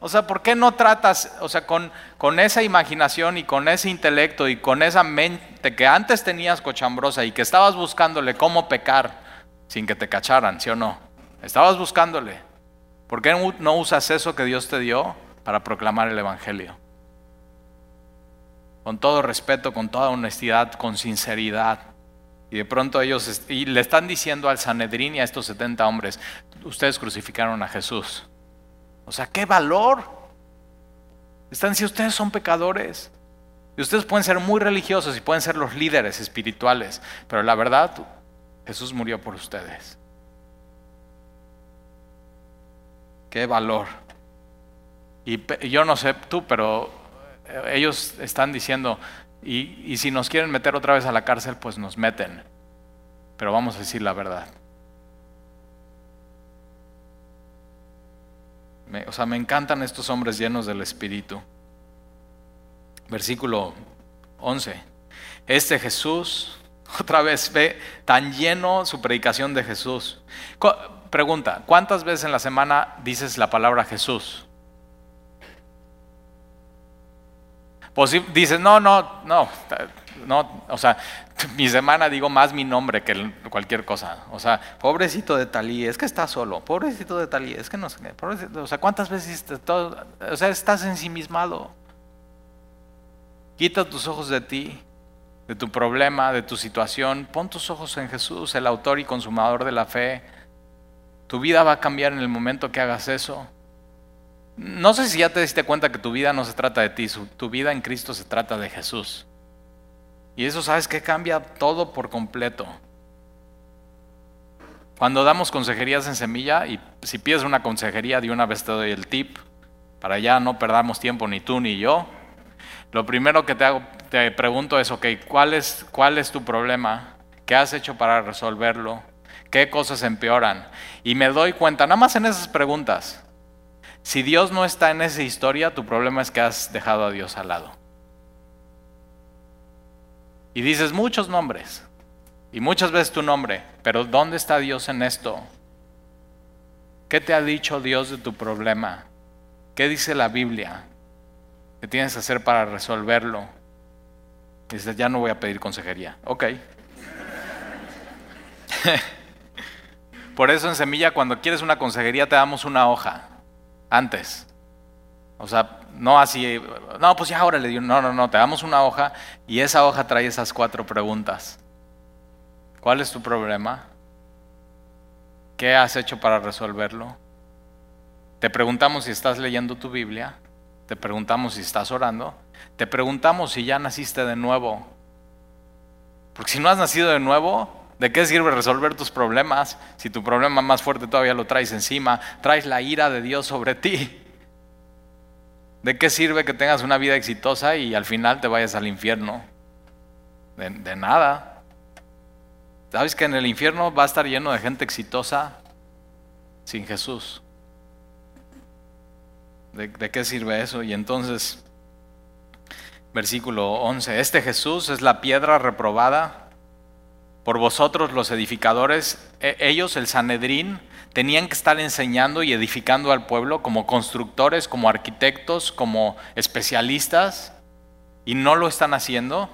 O sea, ¿por qué no tratas, o sea, con, con esa imaginación y con ese intelecto y con esa mente que antes tenías cochambrosa y que estabas buscándole cómo pecar sin que te cacharan, ¿sí o no? Estabas buscándole. ¿Por qué no usas eso que Dios te dio para proclamar el Evangelio? Con todo respeto, con toda honestidad, con sinceridad. Y de pronto ellos y le están diciendo al Sanedrín y a estos 70 hombres, ustedes crucificaron a Jesús. O sea, qué valor. Están diciendo, ustedes son pecadores. Y ustedes pueden ser muy religiosos y pueden ser los líderes espirituales, pero la verdad, Jesús murió por ustedes. Qué valor. Y yo no sé tú, pero eh, ellos están diciendo, y, y, si nos quieren meter otra vez a la cárcel, pues nos meten. Pero vamos a decir la verdad. O sea, me encantan estos hombres llenos del Espíritu. Versículo 11. Este Jesús, otra vez ve tan lleno su predicación de Jesús. Pregunta, ¿cuántas veces en la semana dices la palabra Jesús? Dices, no, no, no, no, o sea, mi semana digo más mi nombre que cualquier cosa. O sea, pobrecito de Talí, es que está solo, pobrecito de Talí, es que no sé qué, o sea, ¿cuántas veces todo, o sea, estás ensimismado? Quita tus ojos de ti, de tu problema, de tu situación, pon tus ojos en Jesús, el autor y consumador de la fe tu vida va a cambiar en el momento que hagas eso. No sé si ya te diste cuenta que tu vida no se trata de ti, tu vida en Cristo se trata de Jesús. Y eso sabes que cambia todo por completo. Cuando damos consejerías en semilla, y si pides una consejería, de una vez te doy el tip, para ya no perdamos tiempo ni tú ni yo. Lo primero que te, hago, te pregunto es, ok, ¿cuál es, ¿cuál es tu problema? ¿Qué has hecho para resolverlo? ¿Qué cosas empeoran? Y me doy cuenta, nada más en esas preguntas, si Dios no está en esa historia, tu problema es que has dejado a Dios al lado. Y dices muchos nombres, y muchas veces tu nombre, pero ¿dónde está Dios en esto? ¿Qué te ha dicho Dios de tu problema? ¿Qué dice la Biblia? ¿Qué tienes que hacer para resolverlo? Dices, ya no voy a pedir consejería. Ok. Por eso en Semilla cuando quieres una consejería te damos una hoja antes. O sea, no así, no, pues ya ahora le digo, no, no, no, te damos una hoja y esa hoja trae esas cuatro preguntas. ¿Cuál es tu problema? ¿Qué has hecho para resolverlo? Te preguntamos si estás leyendo tu Biblia, te preguntamos si estás orando, te preguntamos si ya naciste de nuevo. Porque si no has nacido de nuevo, ¿De qué sirve resolver tus problemas si tu problema más fuerte todavía lo traes encima? Traes la ira de Dios sobre ti. ¿De qué sirve que tengas una vida exitosa y al final te vayas al infierno? De, nada. ¿Sabes que en el infierno va a estar lleno de gente exitosa sin Jesús? ¿De, de qué sirve eso? Y entonces, versículo 11, este Jesús es la piedra reprobada por vosotros los edificadores, e, ellos, el Sanedrín, tenían que estar enseñando y edificando al pueblo como constructores, como arquitectos, como especialistas, y no lo están haciendo.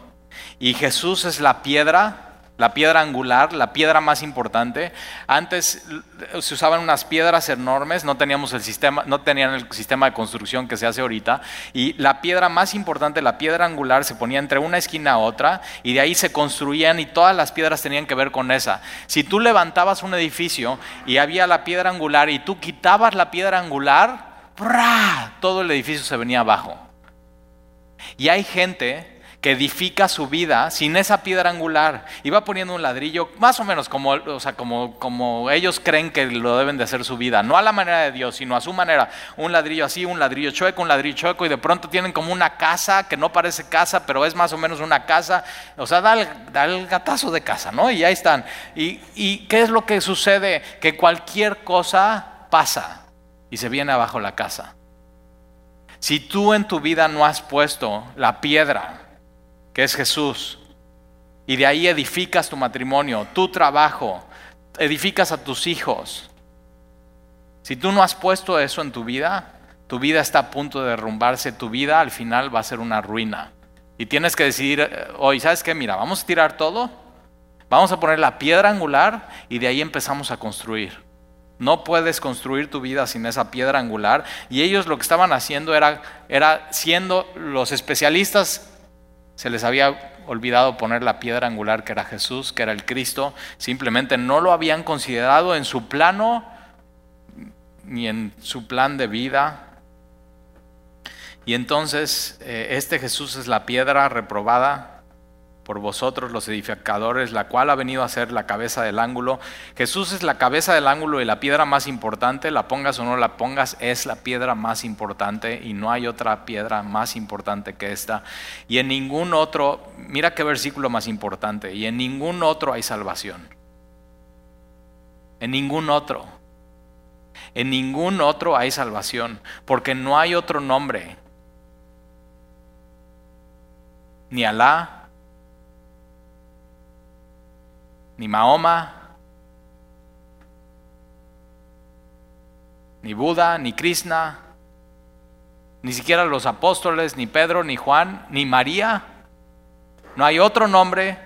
Y Jesús es la piedra la piedra angular, la piedra más importante. Antes se usaban unas piedras enormes, no teníamos el sistema, no tenían el sistema de construcción que se hace ahorita, y la piedra más importante, la piedra angular, se ponía entre una esquina a otra, y de ahí se construían y todas las piedras tenían que ver con esa. Si tú levantabas un edificio y había la piedra angular y tú quitabas la piedra angular, todo el edificio se venía abajo. Y hay gente que edifica su vida sin esa piedra angular y va poniendo un ladrillo más o menos como, o sea, como, como ellos creen que lo deben de hacer su vida, no a la manera de Dios, sino a su manera, un ladrillo así, un ladrillo chueco, un ladrillo chueco y de pronto tienen como una casa que no parece casa, pero es más o menos una casa, o sea, da el, gatazo de casa, ¿no? Y ahí están. ¿Y, ¿Y qué es lo que sucede? Que cualquier cosa pasa y se viene abajo la casa. Si tú en tu vida no has puesto la piedra, que es Jesús, y de ahí edificas tu matrimonio, tu trabajo, edificas a tus hijos, si tú no has puesto eso en tu vida, tu vida está a punto de derrumbarse, tu vida al final va a ser una ruina. Y tienes que decidir eh, hoy, ¿sabes qué? Mira, vamos a tirar todo, vamos a poner la piedra angular y de ahí empezamos a construir. No puedes construir tu vida sin esa piedra angular. Y ellos lo que estaban haciendo era, era siendo los especialistas, se les había olvidado poner la piedra angular que era Jesús, que era el Cristo. Simplemente no lo habían considerado en su plano ni en su plan de vida. Y entonces eh, este Jesús es la piedra reprobada por vosotros los edificadores, la cual ha venido a ser la cabeza del ángulo. Jesús es la cabeza del ángulo y la piedra más importante, la pongas o no la pongas, es la piedra más importante y no hay otra piedra más importante que esta. Y en ningún otro, mira qué versículo más importante, y en ningún otro hay salvación. En ningún otro. En ningún otro hay salvación, porque no hay otro nombre. Ni Alá, ni Mahoma, ni Buda, ni Krishna, ni siquiera los apóstoles, ni Pedro, ni Juan, ni María. No hay otro nombre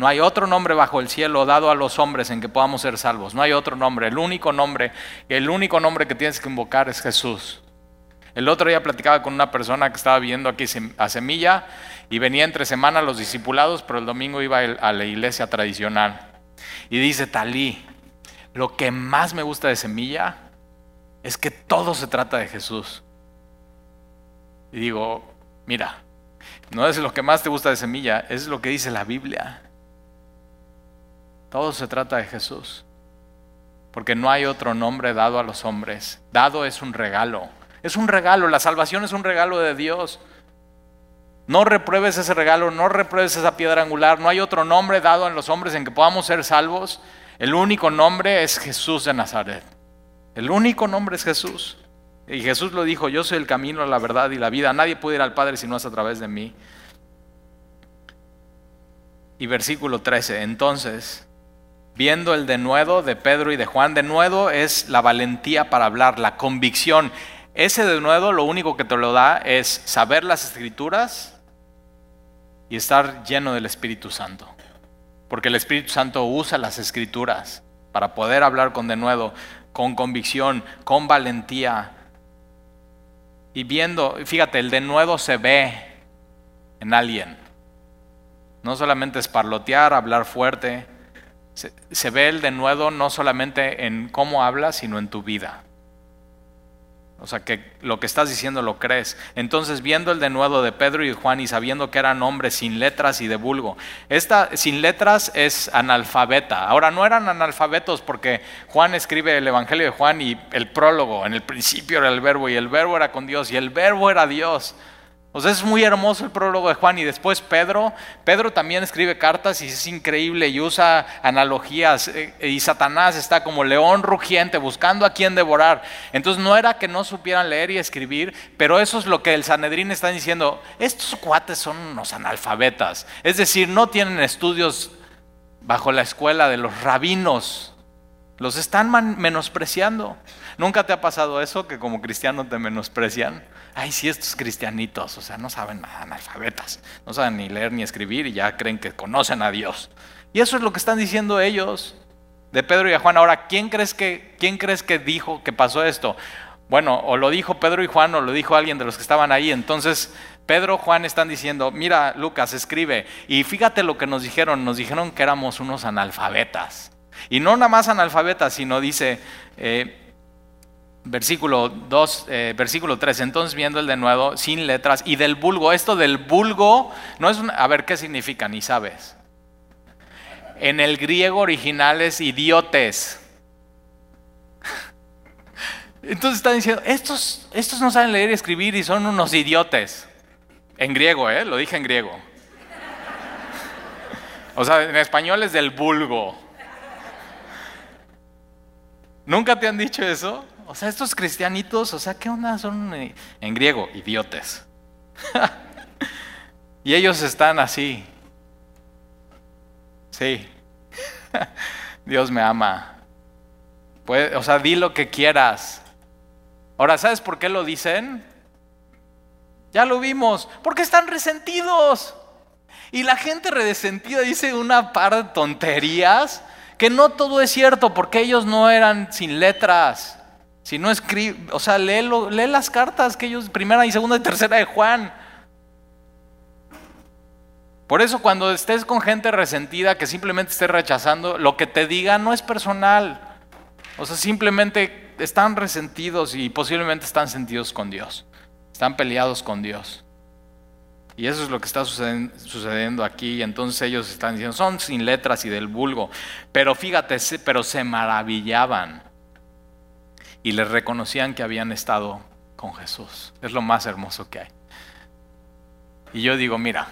no hay otro nombre bajo el cielo dado a los hombres en que podamos ser salvos. No hay otro nombre. El único nombre, el único nombre que tienes que invocar es Jesús. El otro día platicaba con una persona que estaba viviendo aquí a Semilla y venía entre semana los discipulados, pero el domingo iba a la iglesia tradicional. Y dice, Talí, lo que más me gusta de Semilla es que todo se trata de Jesús. Y digo, mira, no es lo que más te gusta de Semilla, es lo que dice la Biblia. Todo se trata de Jesús. Porque no hay otro nombre dado a los hombres. Dado es un regalo. Es un regalo. La salvación es un regalo de Dios. No repruebes ese regalo, no repruebes esa piedra angular. No hay otro nombre dado a los hombres en que podamos ser salvos. El único nombre es Jesús de Nazaret. El único nombre es Jesús. Y Jesús lo dijo, yo soy el camino, la verdad y la vida. Nadie puede ir al Padre si no es a través de mí. Y versículo 13, entonces viendo el denuedo de Pedro y de Juan. Denuedo es la valentía para hablar, la convicción. Ese denuedo lo único que te lo da es saber las escrituras y estar lleno del Espíritu Santo. Porque el Espíritu Santo usa las escrituras para poder hablar con denuedo, con convicción, con valentía. Y viendo, fíjate, el denuedo se ve en alguien. No solamente es parlotear, hablar fuerte, se, ve el denuedo no solamente en cómo hablas, sino en tu vida. O sea, que lo que estás diciendo lo crees. Entonces, viendo el denuedo de Pedro y Juan y sabiendo que eran hombres sin letras y de vulgo. Esta sin letras es analfabeta. Ahora, no eran analfabetos porque Juan escribe el Evangelio de Juan y el prólogo. En el principio era el verbo y el verbo era con Dios y el verbo era Dios. O sea, es muy hermoso el prólogo de Juan y después Pedro. Pedro también escribe cartas y es increíble y usa analogías eh, y Satanás está como león rugiente buscando a quien devorar. Entonces no era que no supieran leer y escribir, pero eso es lo que el Sanedrín está diciendo. Estos cuates son unos analfabetas. Es decir, no tienen estudios bajo la escuela de los rabinos. Los están menospreciando. ¿Nunca te ha pasado eso que como cristiano te menosprecian? ay, sí, estos cristianitos, o sea, no saben nada, analfabetas, no saben ni leer ni escribir y ya creen que conocen a Dios. Y eso es lo que están diciendo ellos de Pedro y a Juan. Ahora, ¿quién crees que, quién crees que dijo que pasó esto? Bueno, o lo dijo Pedro y Juan o lo dijo alguien de los que estaban ahí. Entonces, Pedro, Juan están diciendo, mira, Lucas, escribe. Y fíjate lo que nos dijeron, nos dijeron que éramos unos analfabetas. Y no nada más analfabetas, sino dice, eh, versículo 2, eh, versículo 3, entonces viendo el de nuevo, sin letras, y del vulgo, esto del vulgo, no es a ver qué significa, ni sabes. En el griego original es idiotes. Entonces están diciendo, estos, estos no saben leer y escribir y son unos idiotes. En griego, ¿eh? Lo dije en griego. O sea, en español es del vulgo. ¿Nunca te han dicho eso? O sea, estos cristianitos, o sea, ¿qué onda? Son eh, en griego, idiotes. y ellos están así. Sí. Dios me ama. o sea, di lo que quieras. Ahora, ¿sabes por qué lo dicen? Ya lo vimos. Porque están resentidos. Y la gente resentida dice una par de tonterías que no todo es cierto porque ellos no eran sin letras. Si no escribe, o sea, lee, lee las cartas que ellos, primera y segunda y tercera de Juan. Por eso cuando estés con gente resentida que simplemente esté rechazando, lo que te diga no es personal. O sea, simplemente están resentidos y posiblemente están sentidos con Dios. Están peleados con Dios. Y eso es lo que está sucediendo aquí. Y entonces ellos están diciendo, son sin letras y del vulgo. Pero fíjate, pero se maravillaban. Y les reconocían que habían estado con Jesús. Es lo más hermoso que hay. Y yo digo, mira,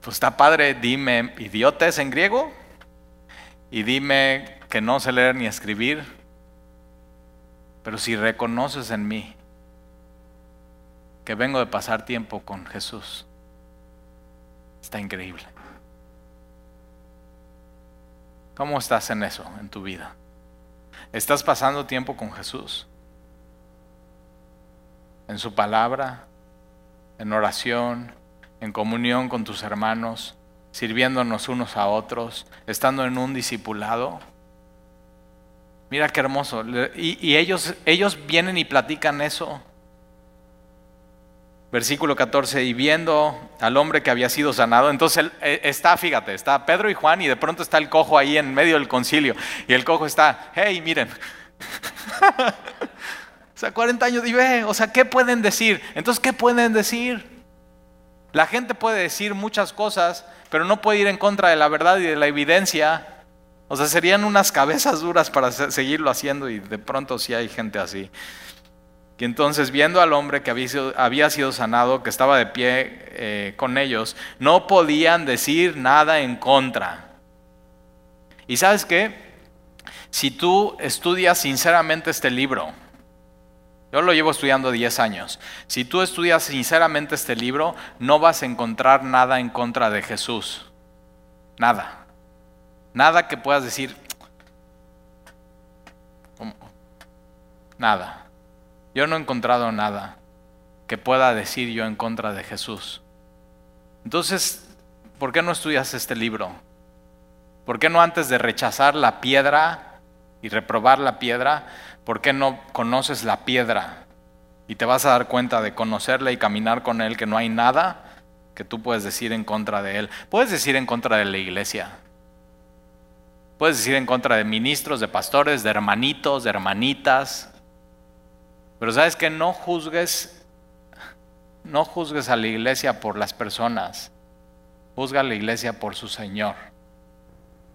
pues está padre, dime idiotes en griego y dime que no sé leer ni escribir, pero si reconoces en mí que vengo de pasar tiempo con Jesús, está increíble. ¿Cómo estás en eso, en tu vida? ¿Estás pasando tiempo con Jesús? ¿En su palabra? ¿En oración? en comunión con tus hermanos, sirviéndonos unos a otros, estando en un discipulado. Mira qué hermoso. Y, ellos, ellos vienen y platican eso. Versículo 14, y viendo al hombre que había sido sanado, entonces eh, está, fíjate, está Pedro y Juan y de pronto está el cojo ahí en medio del concilio. Y el cojo está, hey, miren. o sea, 40 años, y ve, o sea, ¿qué pueden decir? Entonces, ¿qué pueden decir? La gente puede decir muchas cosas, pero no puede ir en contra de la verdad y de la evidencia. O sea, serían unas cabezas duras para seguirlo haciendo y de pronto sí hay gente así. Y entonces viendo al hombre que había sido, sanado, que estaba de pie eh, con ellos, no podían decir nada en contra. ¿Y sabes qué? Si tú estudias sinceramente este libro, yo lo llevo estudiando 10 años. Si tú estudias sinceramente este libro, no vas a encontrar nada en contra de Jesús. Nada. Nada que puedas decir. Nada. Yo no he encontrado nada que pueda decir yo en contra de Jesús. Entonces, ¿por qué no estudias este libro? ¿Por qué no antes de rechazar la piedra y reprobar la piedra, ¿por qué no conoces la piedra? Y te vas a dar cuenta de conocerla y caminar con él que no hay nada que tú puedes decir en contra de él. Puedes decir en contra de la iglesia. Puedes decir en contra de ministros, de pastores, de hermanitos, de hermanitas. Pero sabes que no juzgues, no juzgues a la iglesia por las personas. Juzga a la iglesia por su Señor.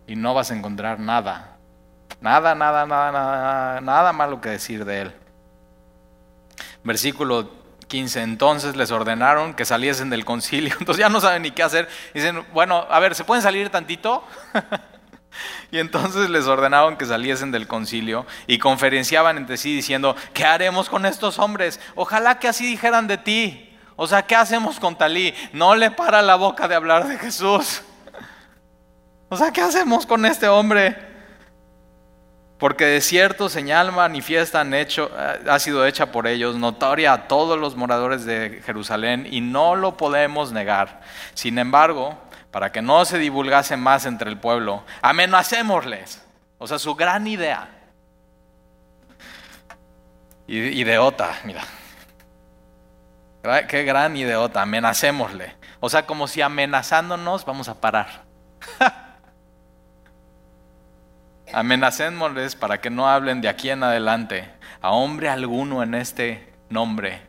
Y no vas a encontrar nada Nada, nada, nada, nada, nada malo que decir de él. Versículo 15. Entonces les ordenaron que saliesen del concilio. Entonces ya no saben ni qué hacer. Dicen, bueno, a ver, ¿se pueden salir tantito? y entonces les ordenaron que saliesen del concilio y conferenciaban entre sí diciendo, ¿qué haremos con estos hombres? Ojalá que así dijeran de ti. O sea, ¿qué hacemos con Talí? No le para la boca de hablar de Jesús. O sea, ¿qué hacemos con este hombre? Porque de cierto señal manifiesta hecho, eh, ha sido hecha por ellos, notoria a todos los moradores de Jerusalén, y no lo podemos negar. Sin embargo, para que no se divulgase más entre el pueblo, amenacémosles. O sea, su gran idea. Ideota, mira. Qué gran ideota, amenacémosle. O sea, como si amenazándonos vamos a parar. Amenacémosles para que no hablen de aquí en adelante a hombre alguno en este nombre.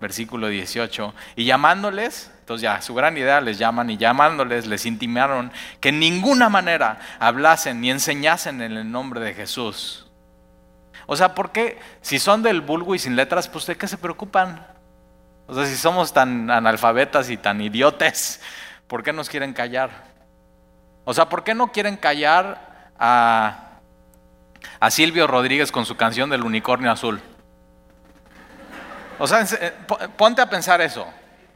Versículo 18. Y llamándoles, ya su gran idea les llaman y llamándoles les intimaron que en ninguna manera hablasen ni enseñasen en el nombre de Jesús. O sea, ¿por qué? Si son del vulgo y sin letras, pues ¿de qué se preocupan? O sea, si somos tan analfabetas y tan idiotes, ¿por qué nos quieren callar? O sea, ¿por qué no quieren callar a, a Silvio Rodríguez con su canción del unicornio azul. O sea, eh, ponte a pensar eso.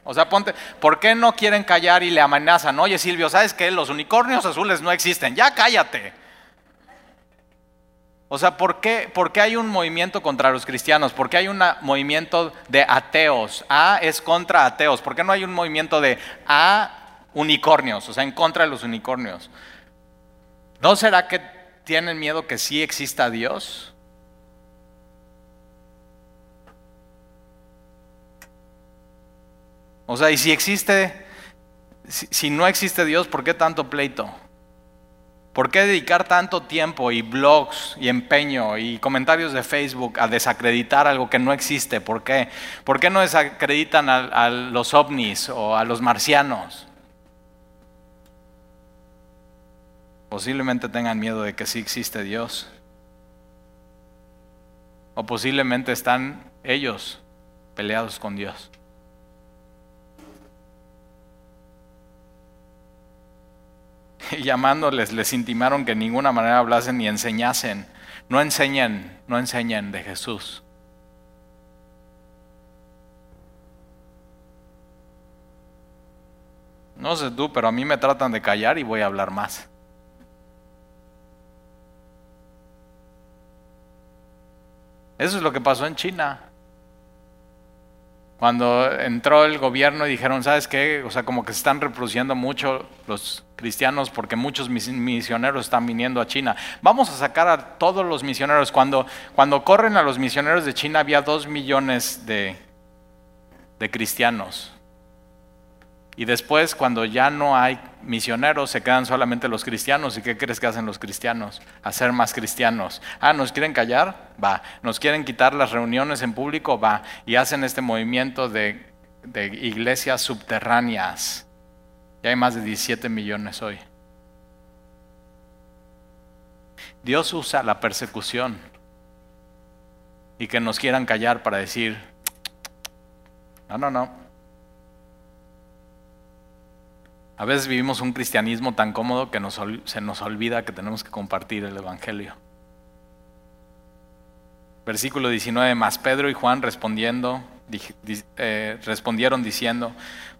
O sea, ponte, ¿por qué no quieren callar y le amenazan? Oye, Silvio, ¿sabes qué? Los unicornios azules no existen. Ya cállate. O sea, ¿por qué, ¿por qué, hay un movimiento contra los cristianos? ¿Por qué hay un movimiento de ateos? A es contra ateos. ¿Por qué no hay un movimiento de A unicornios? O sea, en contra de los unicornios. ¿No será que tienen miedo que sí exista Dios? O sea, y si existe, si, no existe Dios, ¿por qué tanto pleito? ¿Por qué dedicar tanto tiempo y blogs y empeño y comentarios de Facebook a desacreditar algo que no existe? ¿Por qué? ¿Por qué no desacreditan a, a los ovnis o a los marcianos? Posiblemente tengan miedo de que sí existe Dios. O posiblemente están ellos peleados con Dios. Y llamándoles les intimaron que de ninguna manera hablasen ni enseñasen. No enseñen, no enseñen de Jesús. No sé tú, pero a mí me tratan de callar y voy a hablar más. Eso es lo que pasó en China. Cuando entró el gobierno y dijeron, ¿sabes qué? O sea, como que se están reproduciendo mucho los cristianos porque muchos misioneros están viniendo a China. Vamos a sacar a todos los misioneros. Cuando, cuando corren a los misioneros de China había dos millones de, de cristianos. Y después, cuando ya no hay misioneros, se quedan solamente los cristianos. ¿Y qué crees que hacen los cristianos? Hacer más cristianos. Ah, ¿nos quieren callar? Va. ¿Nos quieren quitar las reuniones en público? Va. Y hacen este movimiento de, iglesias subterráneas. Y hay más de 17 millones hoy. Dios usa la persecución y que nos quieran callar para decir, no, no, no, A veces vivimos un cristianismo tan cómodo que se nos olvida que tenemos que compartir el Evangelio. Versículo 19, más Pedro y Juan respondiendo, eh, respondieron diciendo,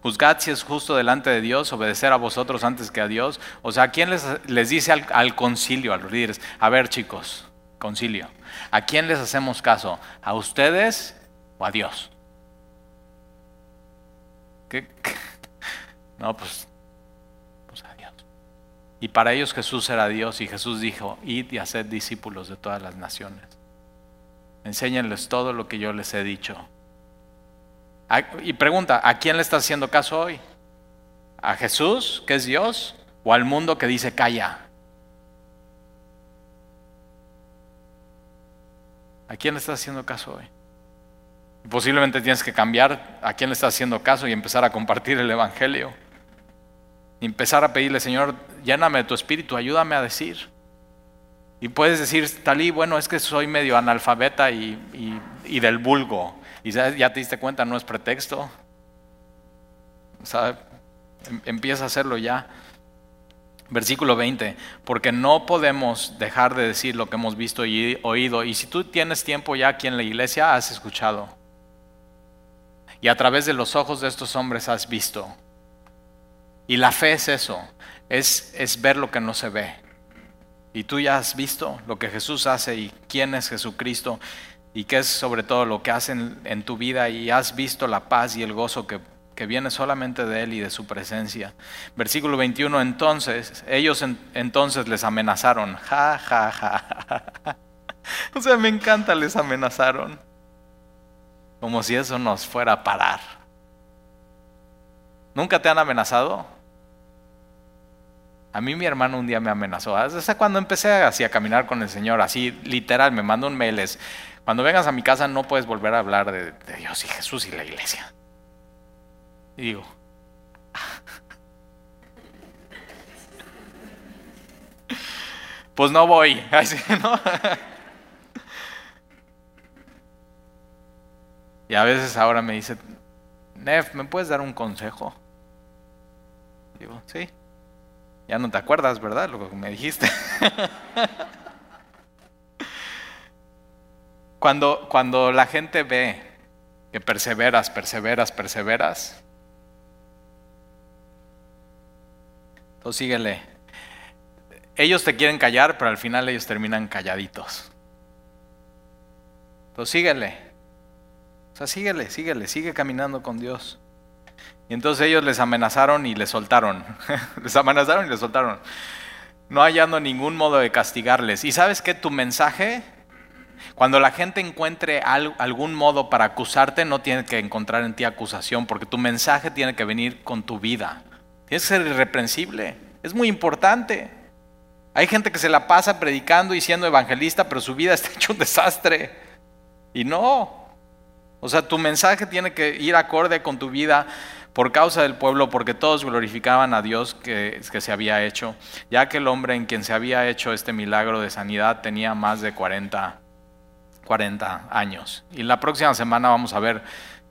juzgad si es justo delante de Dios obedecer a vosotros antes que a Dios. O sea, ¿quién les, dice al, al, concilio, a los líderes? A ver chicos, concilio, ¿a quién les hacemos caso? ¿A ustedes o a Dios? ¿Qué? No, pues y para ellos Jesús era Dios y Jesús dijo, id y haced discípulos de todas las naciones. Enséñenles todo lo que yo les he dicho. Y pregunta, ¿a quién le estás haciendo caso hoy? ¿A Jesús, que es Dios? ¿O al mundo que dice calla? ¿A quién le estás haciendo caso hoy? Posiblemente tienes que cambiar a quién le estás haciendo caso y empezar a compartir el Evangelio. Y empezar a pedirle, Señor, lléname de tu espíritu, ayúdame a decir. Y puedes decir, Talí, bueno, es que soy medio analfabeta y, del vulgo. Y ya te diste cuenta, no es pretexto. Em, empieza a hacerlo ya. Versículo 20, porque no podemos dejar de decir lo que hemos visto y oído. Y si tú tienes tiempo ya aquí en la iglesia, has escuchado. Y a través de los ojos de estos hombres has visto. Y la fe es eso, es, es ver lo que no se ve. Y tú ya has visto lo que Jesús hace y quién es Jesucristo y qué es sobre todo lo que hace en, tu vida y has visto la paz y el gozo que, viene solamente de Él y de su presencia. Versículo 21, entonces, ellos entonces les amenazaron, ja, ja, ja. O sea, me encanta, les amenazaron. Como si eso nos fuera a parar. ¿Nunca te han amenazado? A mí mi hermano un día me amenazó. Desde cuando empecé así a caminar con el Señor, así literal, me mandó un mail. Cuando vengas a mi casa no puedes volver a hablar de, Dios y Jesús y la iglesia. Y digo, pues no voy. y a veces ahora me dice, Nef, ¿me puedes dar un consejo? Digo, sí. Ya no te acuerdas, ¿verdad? Lo que me dijiste. cuando, cuando la gente ve que perseveras, perseveras, perseveras, entonces síguele. Ellos te quieren callar, pero al final ellos terminan calladitos. Entonces síguele. O sea, síguele, síguele, sigue caminando con Dios. Y entonces ellos les amenazaron y les soltaron. les amenazaron y les soltaron. No hallando ningún modo de castigarles. Y sabes que tu mensaje, cuando la gente encuentre algún modo para acusarte, no tiene que encontrar en ti acusación, porque tu mensaje tiene que venir con tu vida. Tienes que ser irreprensible. Es muy importante. Hay gente que se la pasa predicando y siendo evangelista, pero su vida está hecho un desastre. Y no. O sea, tu mensaje tiene que ir acorde con tu vida por causa del pueblo, porque todos glorificaban a Dios que, se había hecho, ya que el hombre en quien se había hecho este milagro de sanidad tenía más de 40, 40 años. Y la próxima semana vamos a ver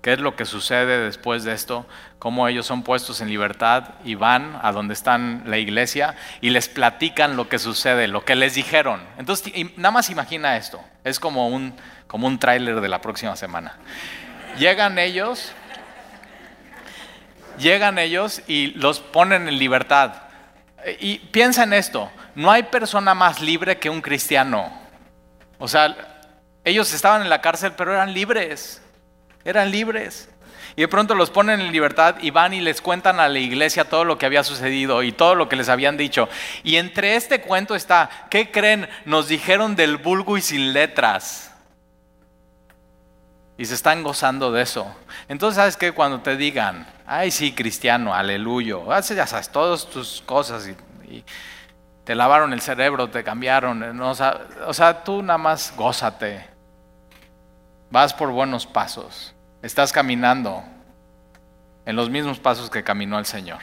qué es lo que sucede después de esto, cómo ellos son puestos en libertad y van a donde están la iglesia y les platican lo que sucede, lo que les dijeron. Entonces, nada más imagina esto, es como un, como un tráiler de la próxima semana. Llegan ellos llegan ellos y los ponen en libertad. Y piensa en esto, no hay persona más libre que un cristiano. O sea, ellos estaban en la cárcel, pero eran libres, eran libres. Y de pronto los ponen en libertad y van y les cuentan a la iglesia todo lo que había sucedido y todo lo que les habían dicho. Y entre este cuento está, ¿qué creen? Nos dijeron del vulgo y sin letras. Y se están gozando de eso. Entonces, ¿sabes qué? Cuando te digan, ay, sí, cristiano, aleluya, ya sabes, todas tus cosas y, te lavaron el cerebro, te cambiaron, o, sea, o sea, tú nada más gózate. Vas por buenos pasos, estás caminando en los mismos pasos que caminó el Señor.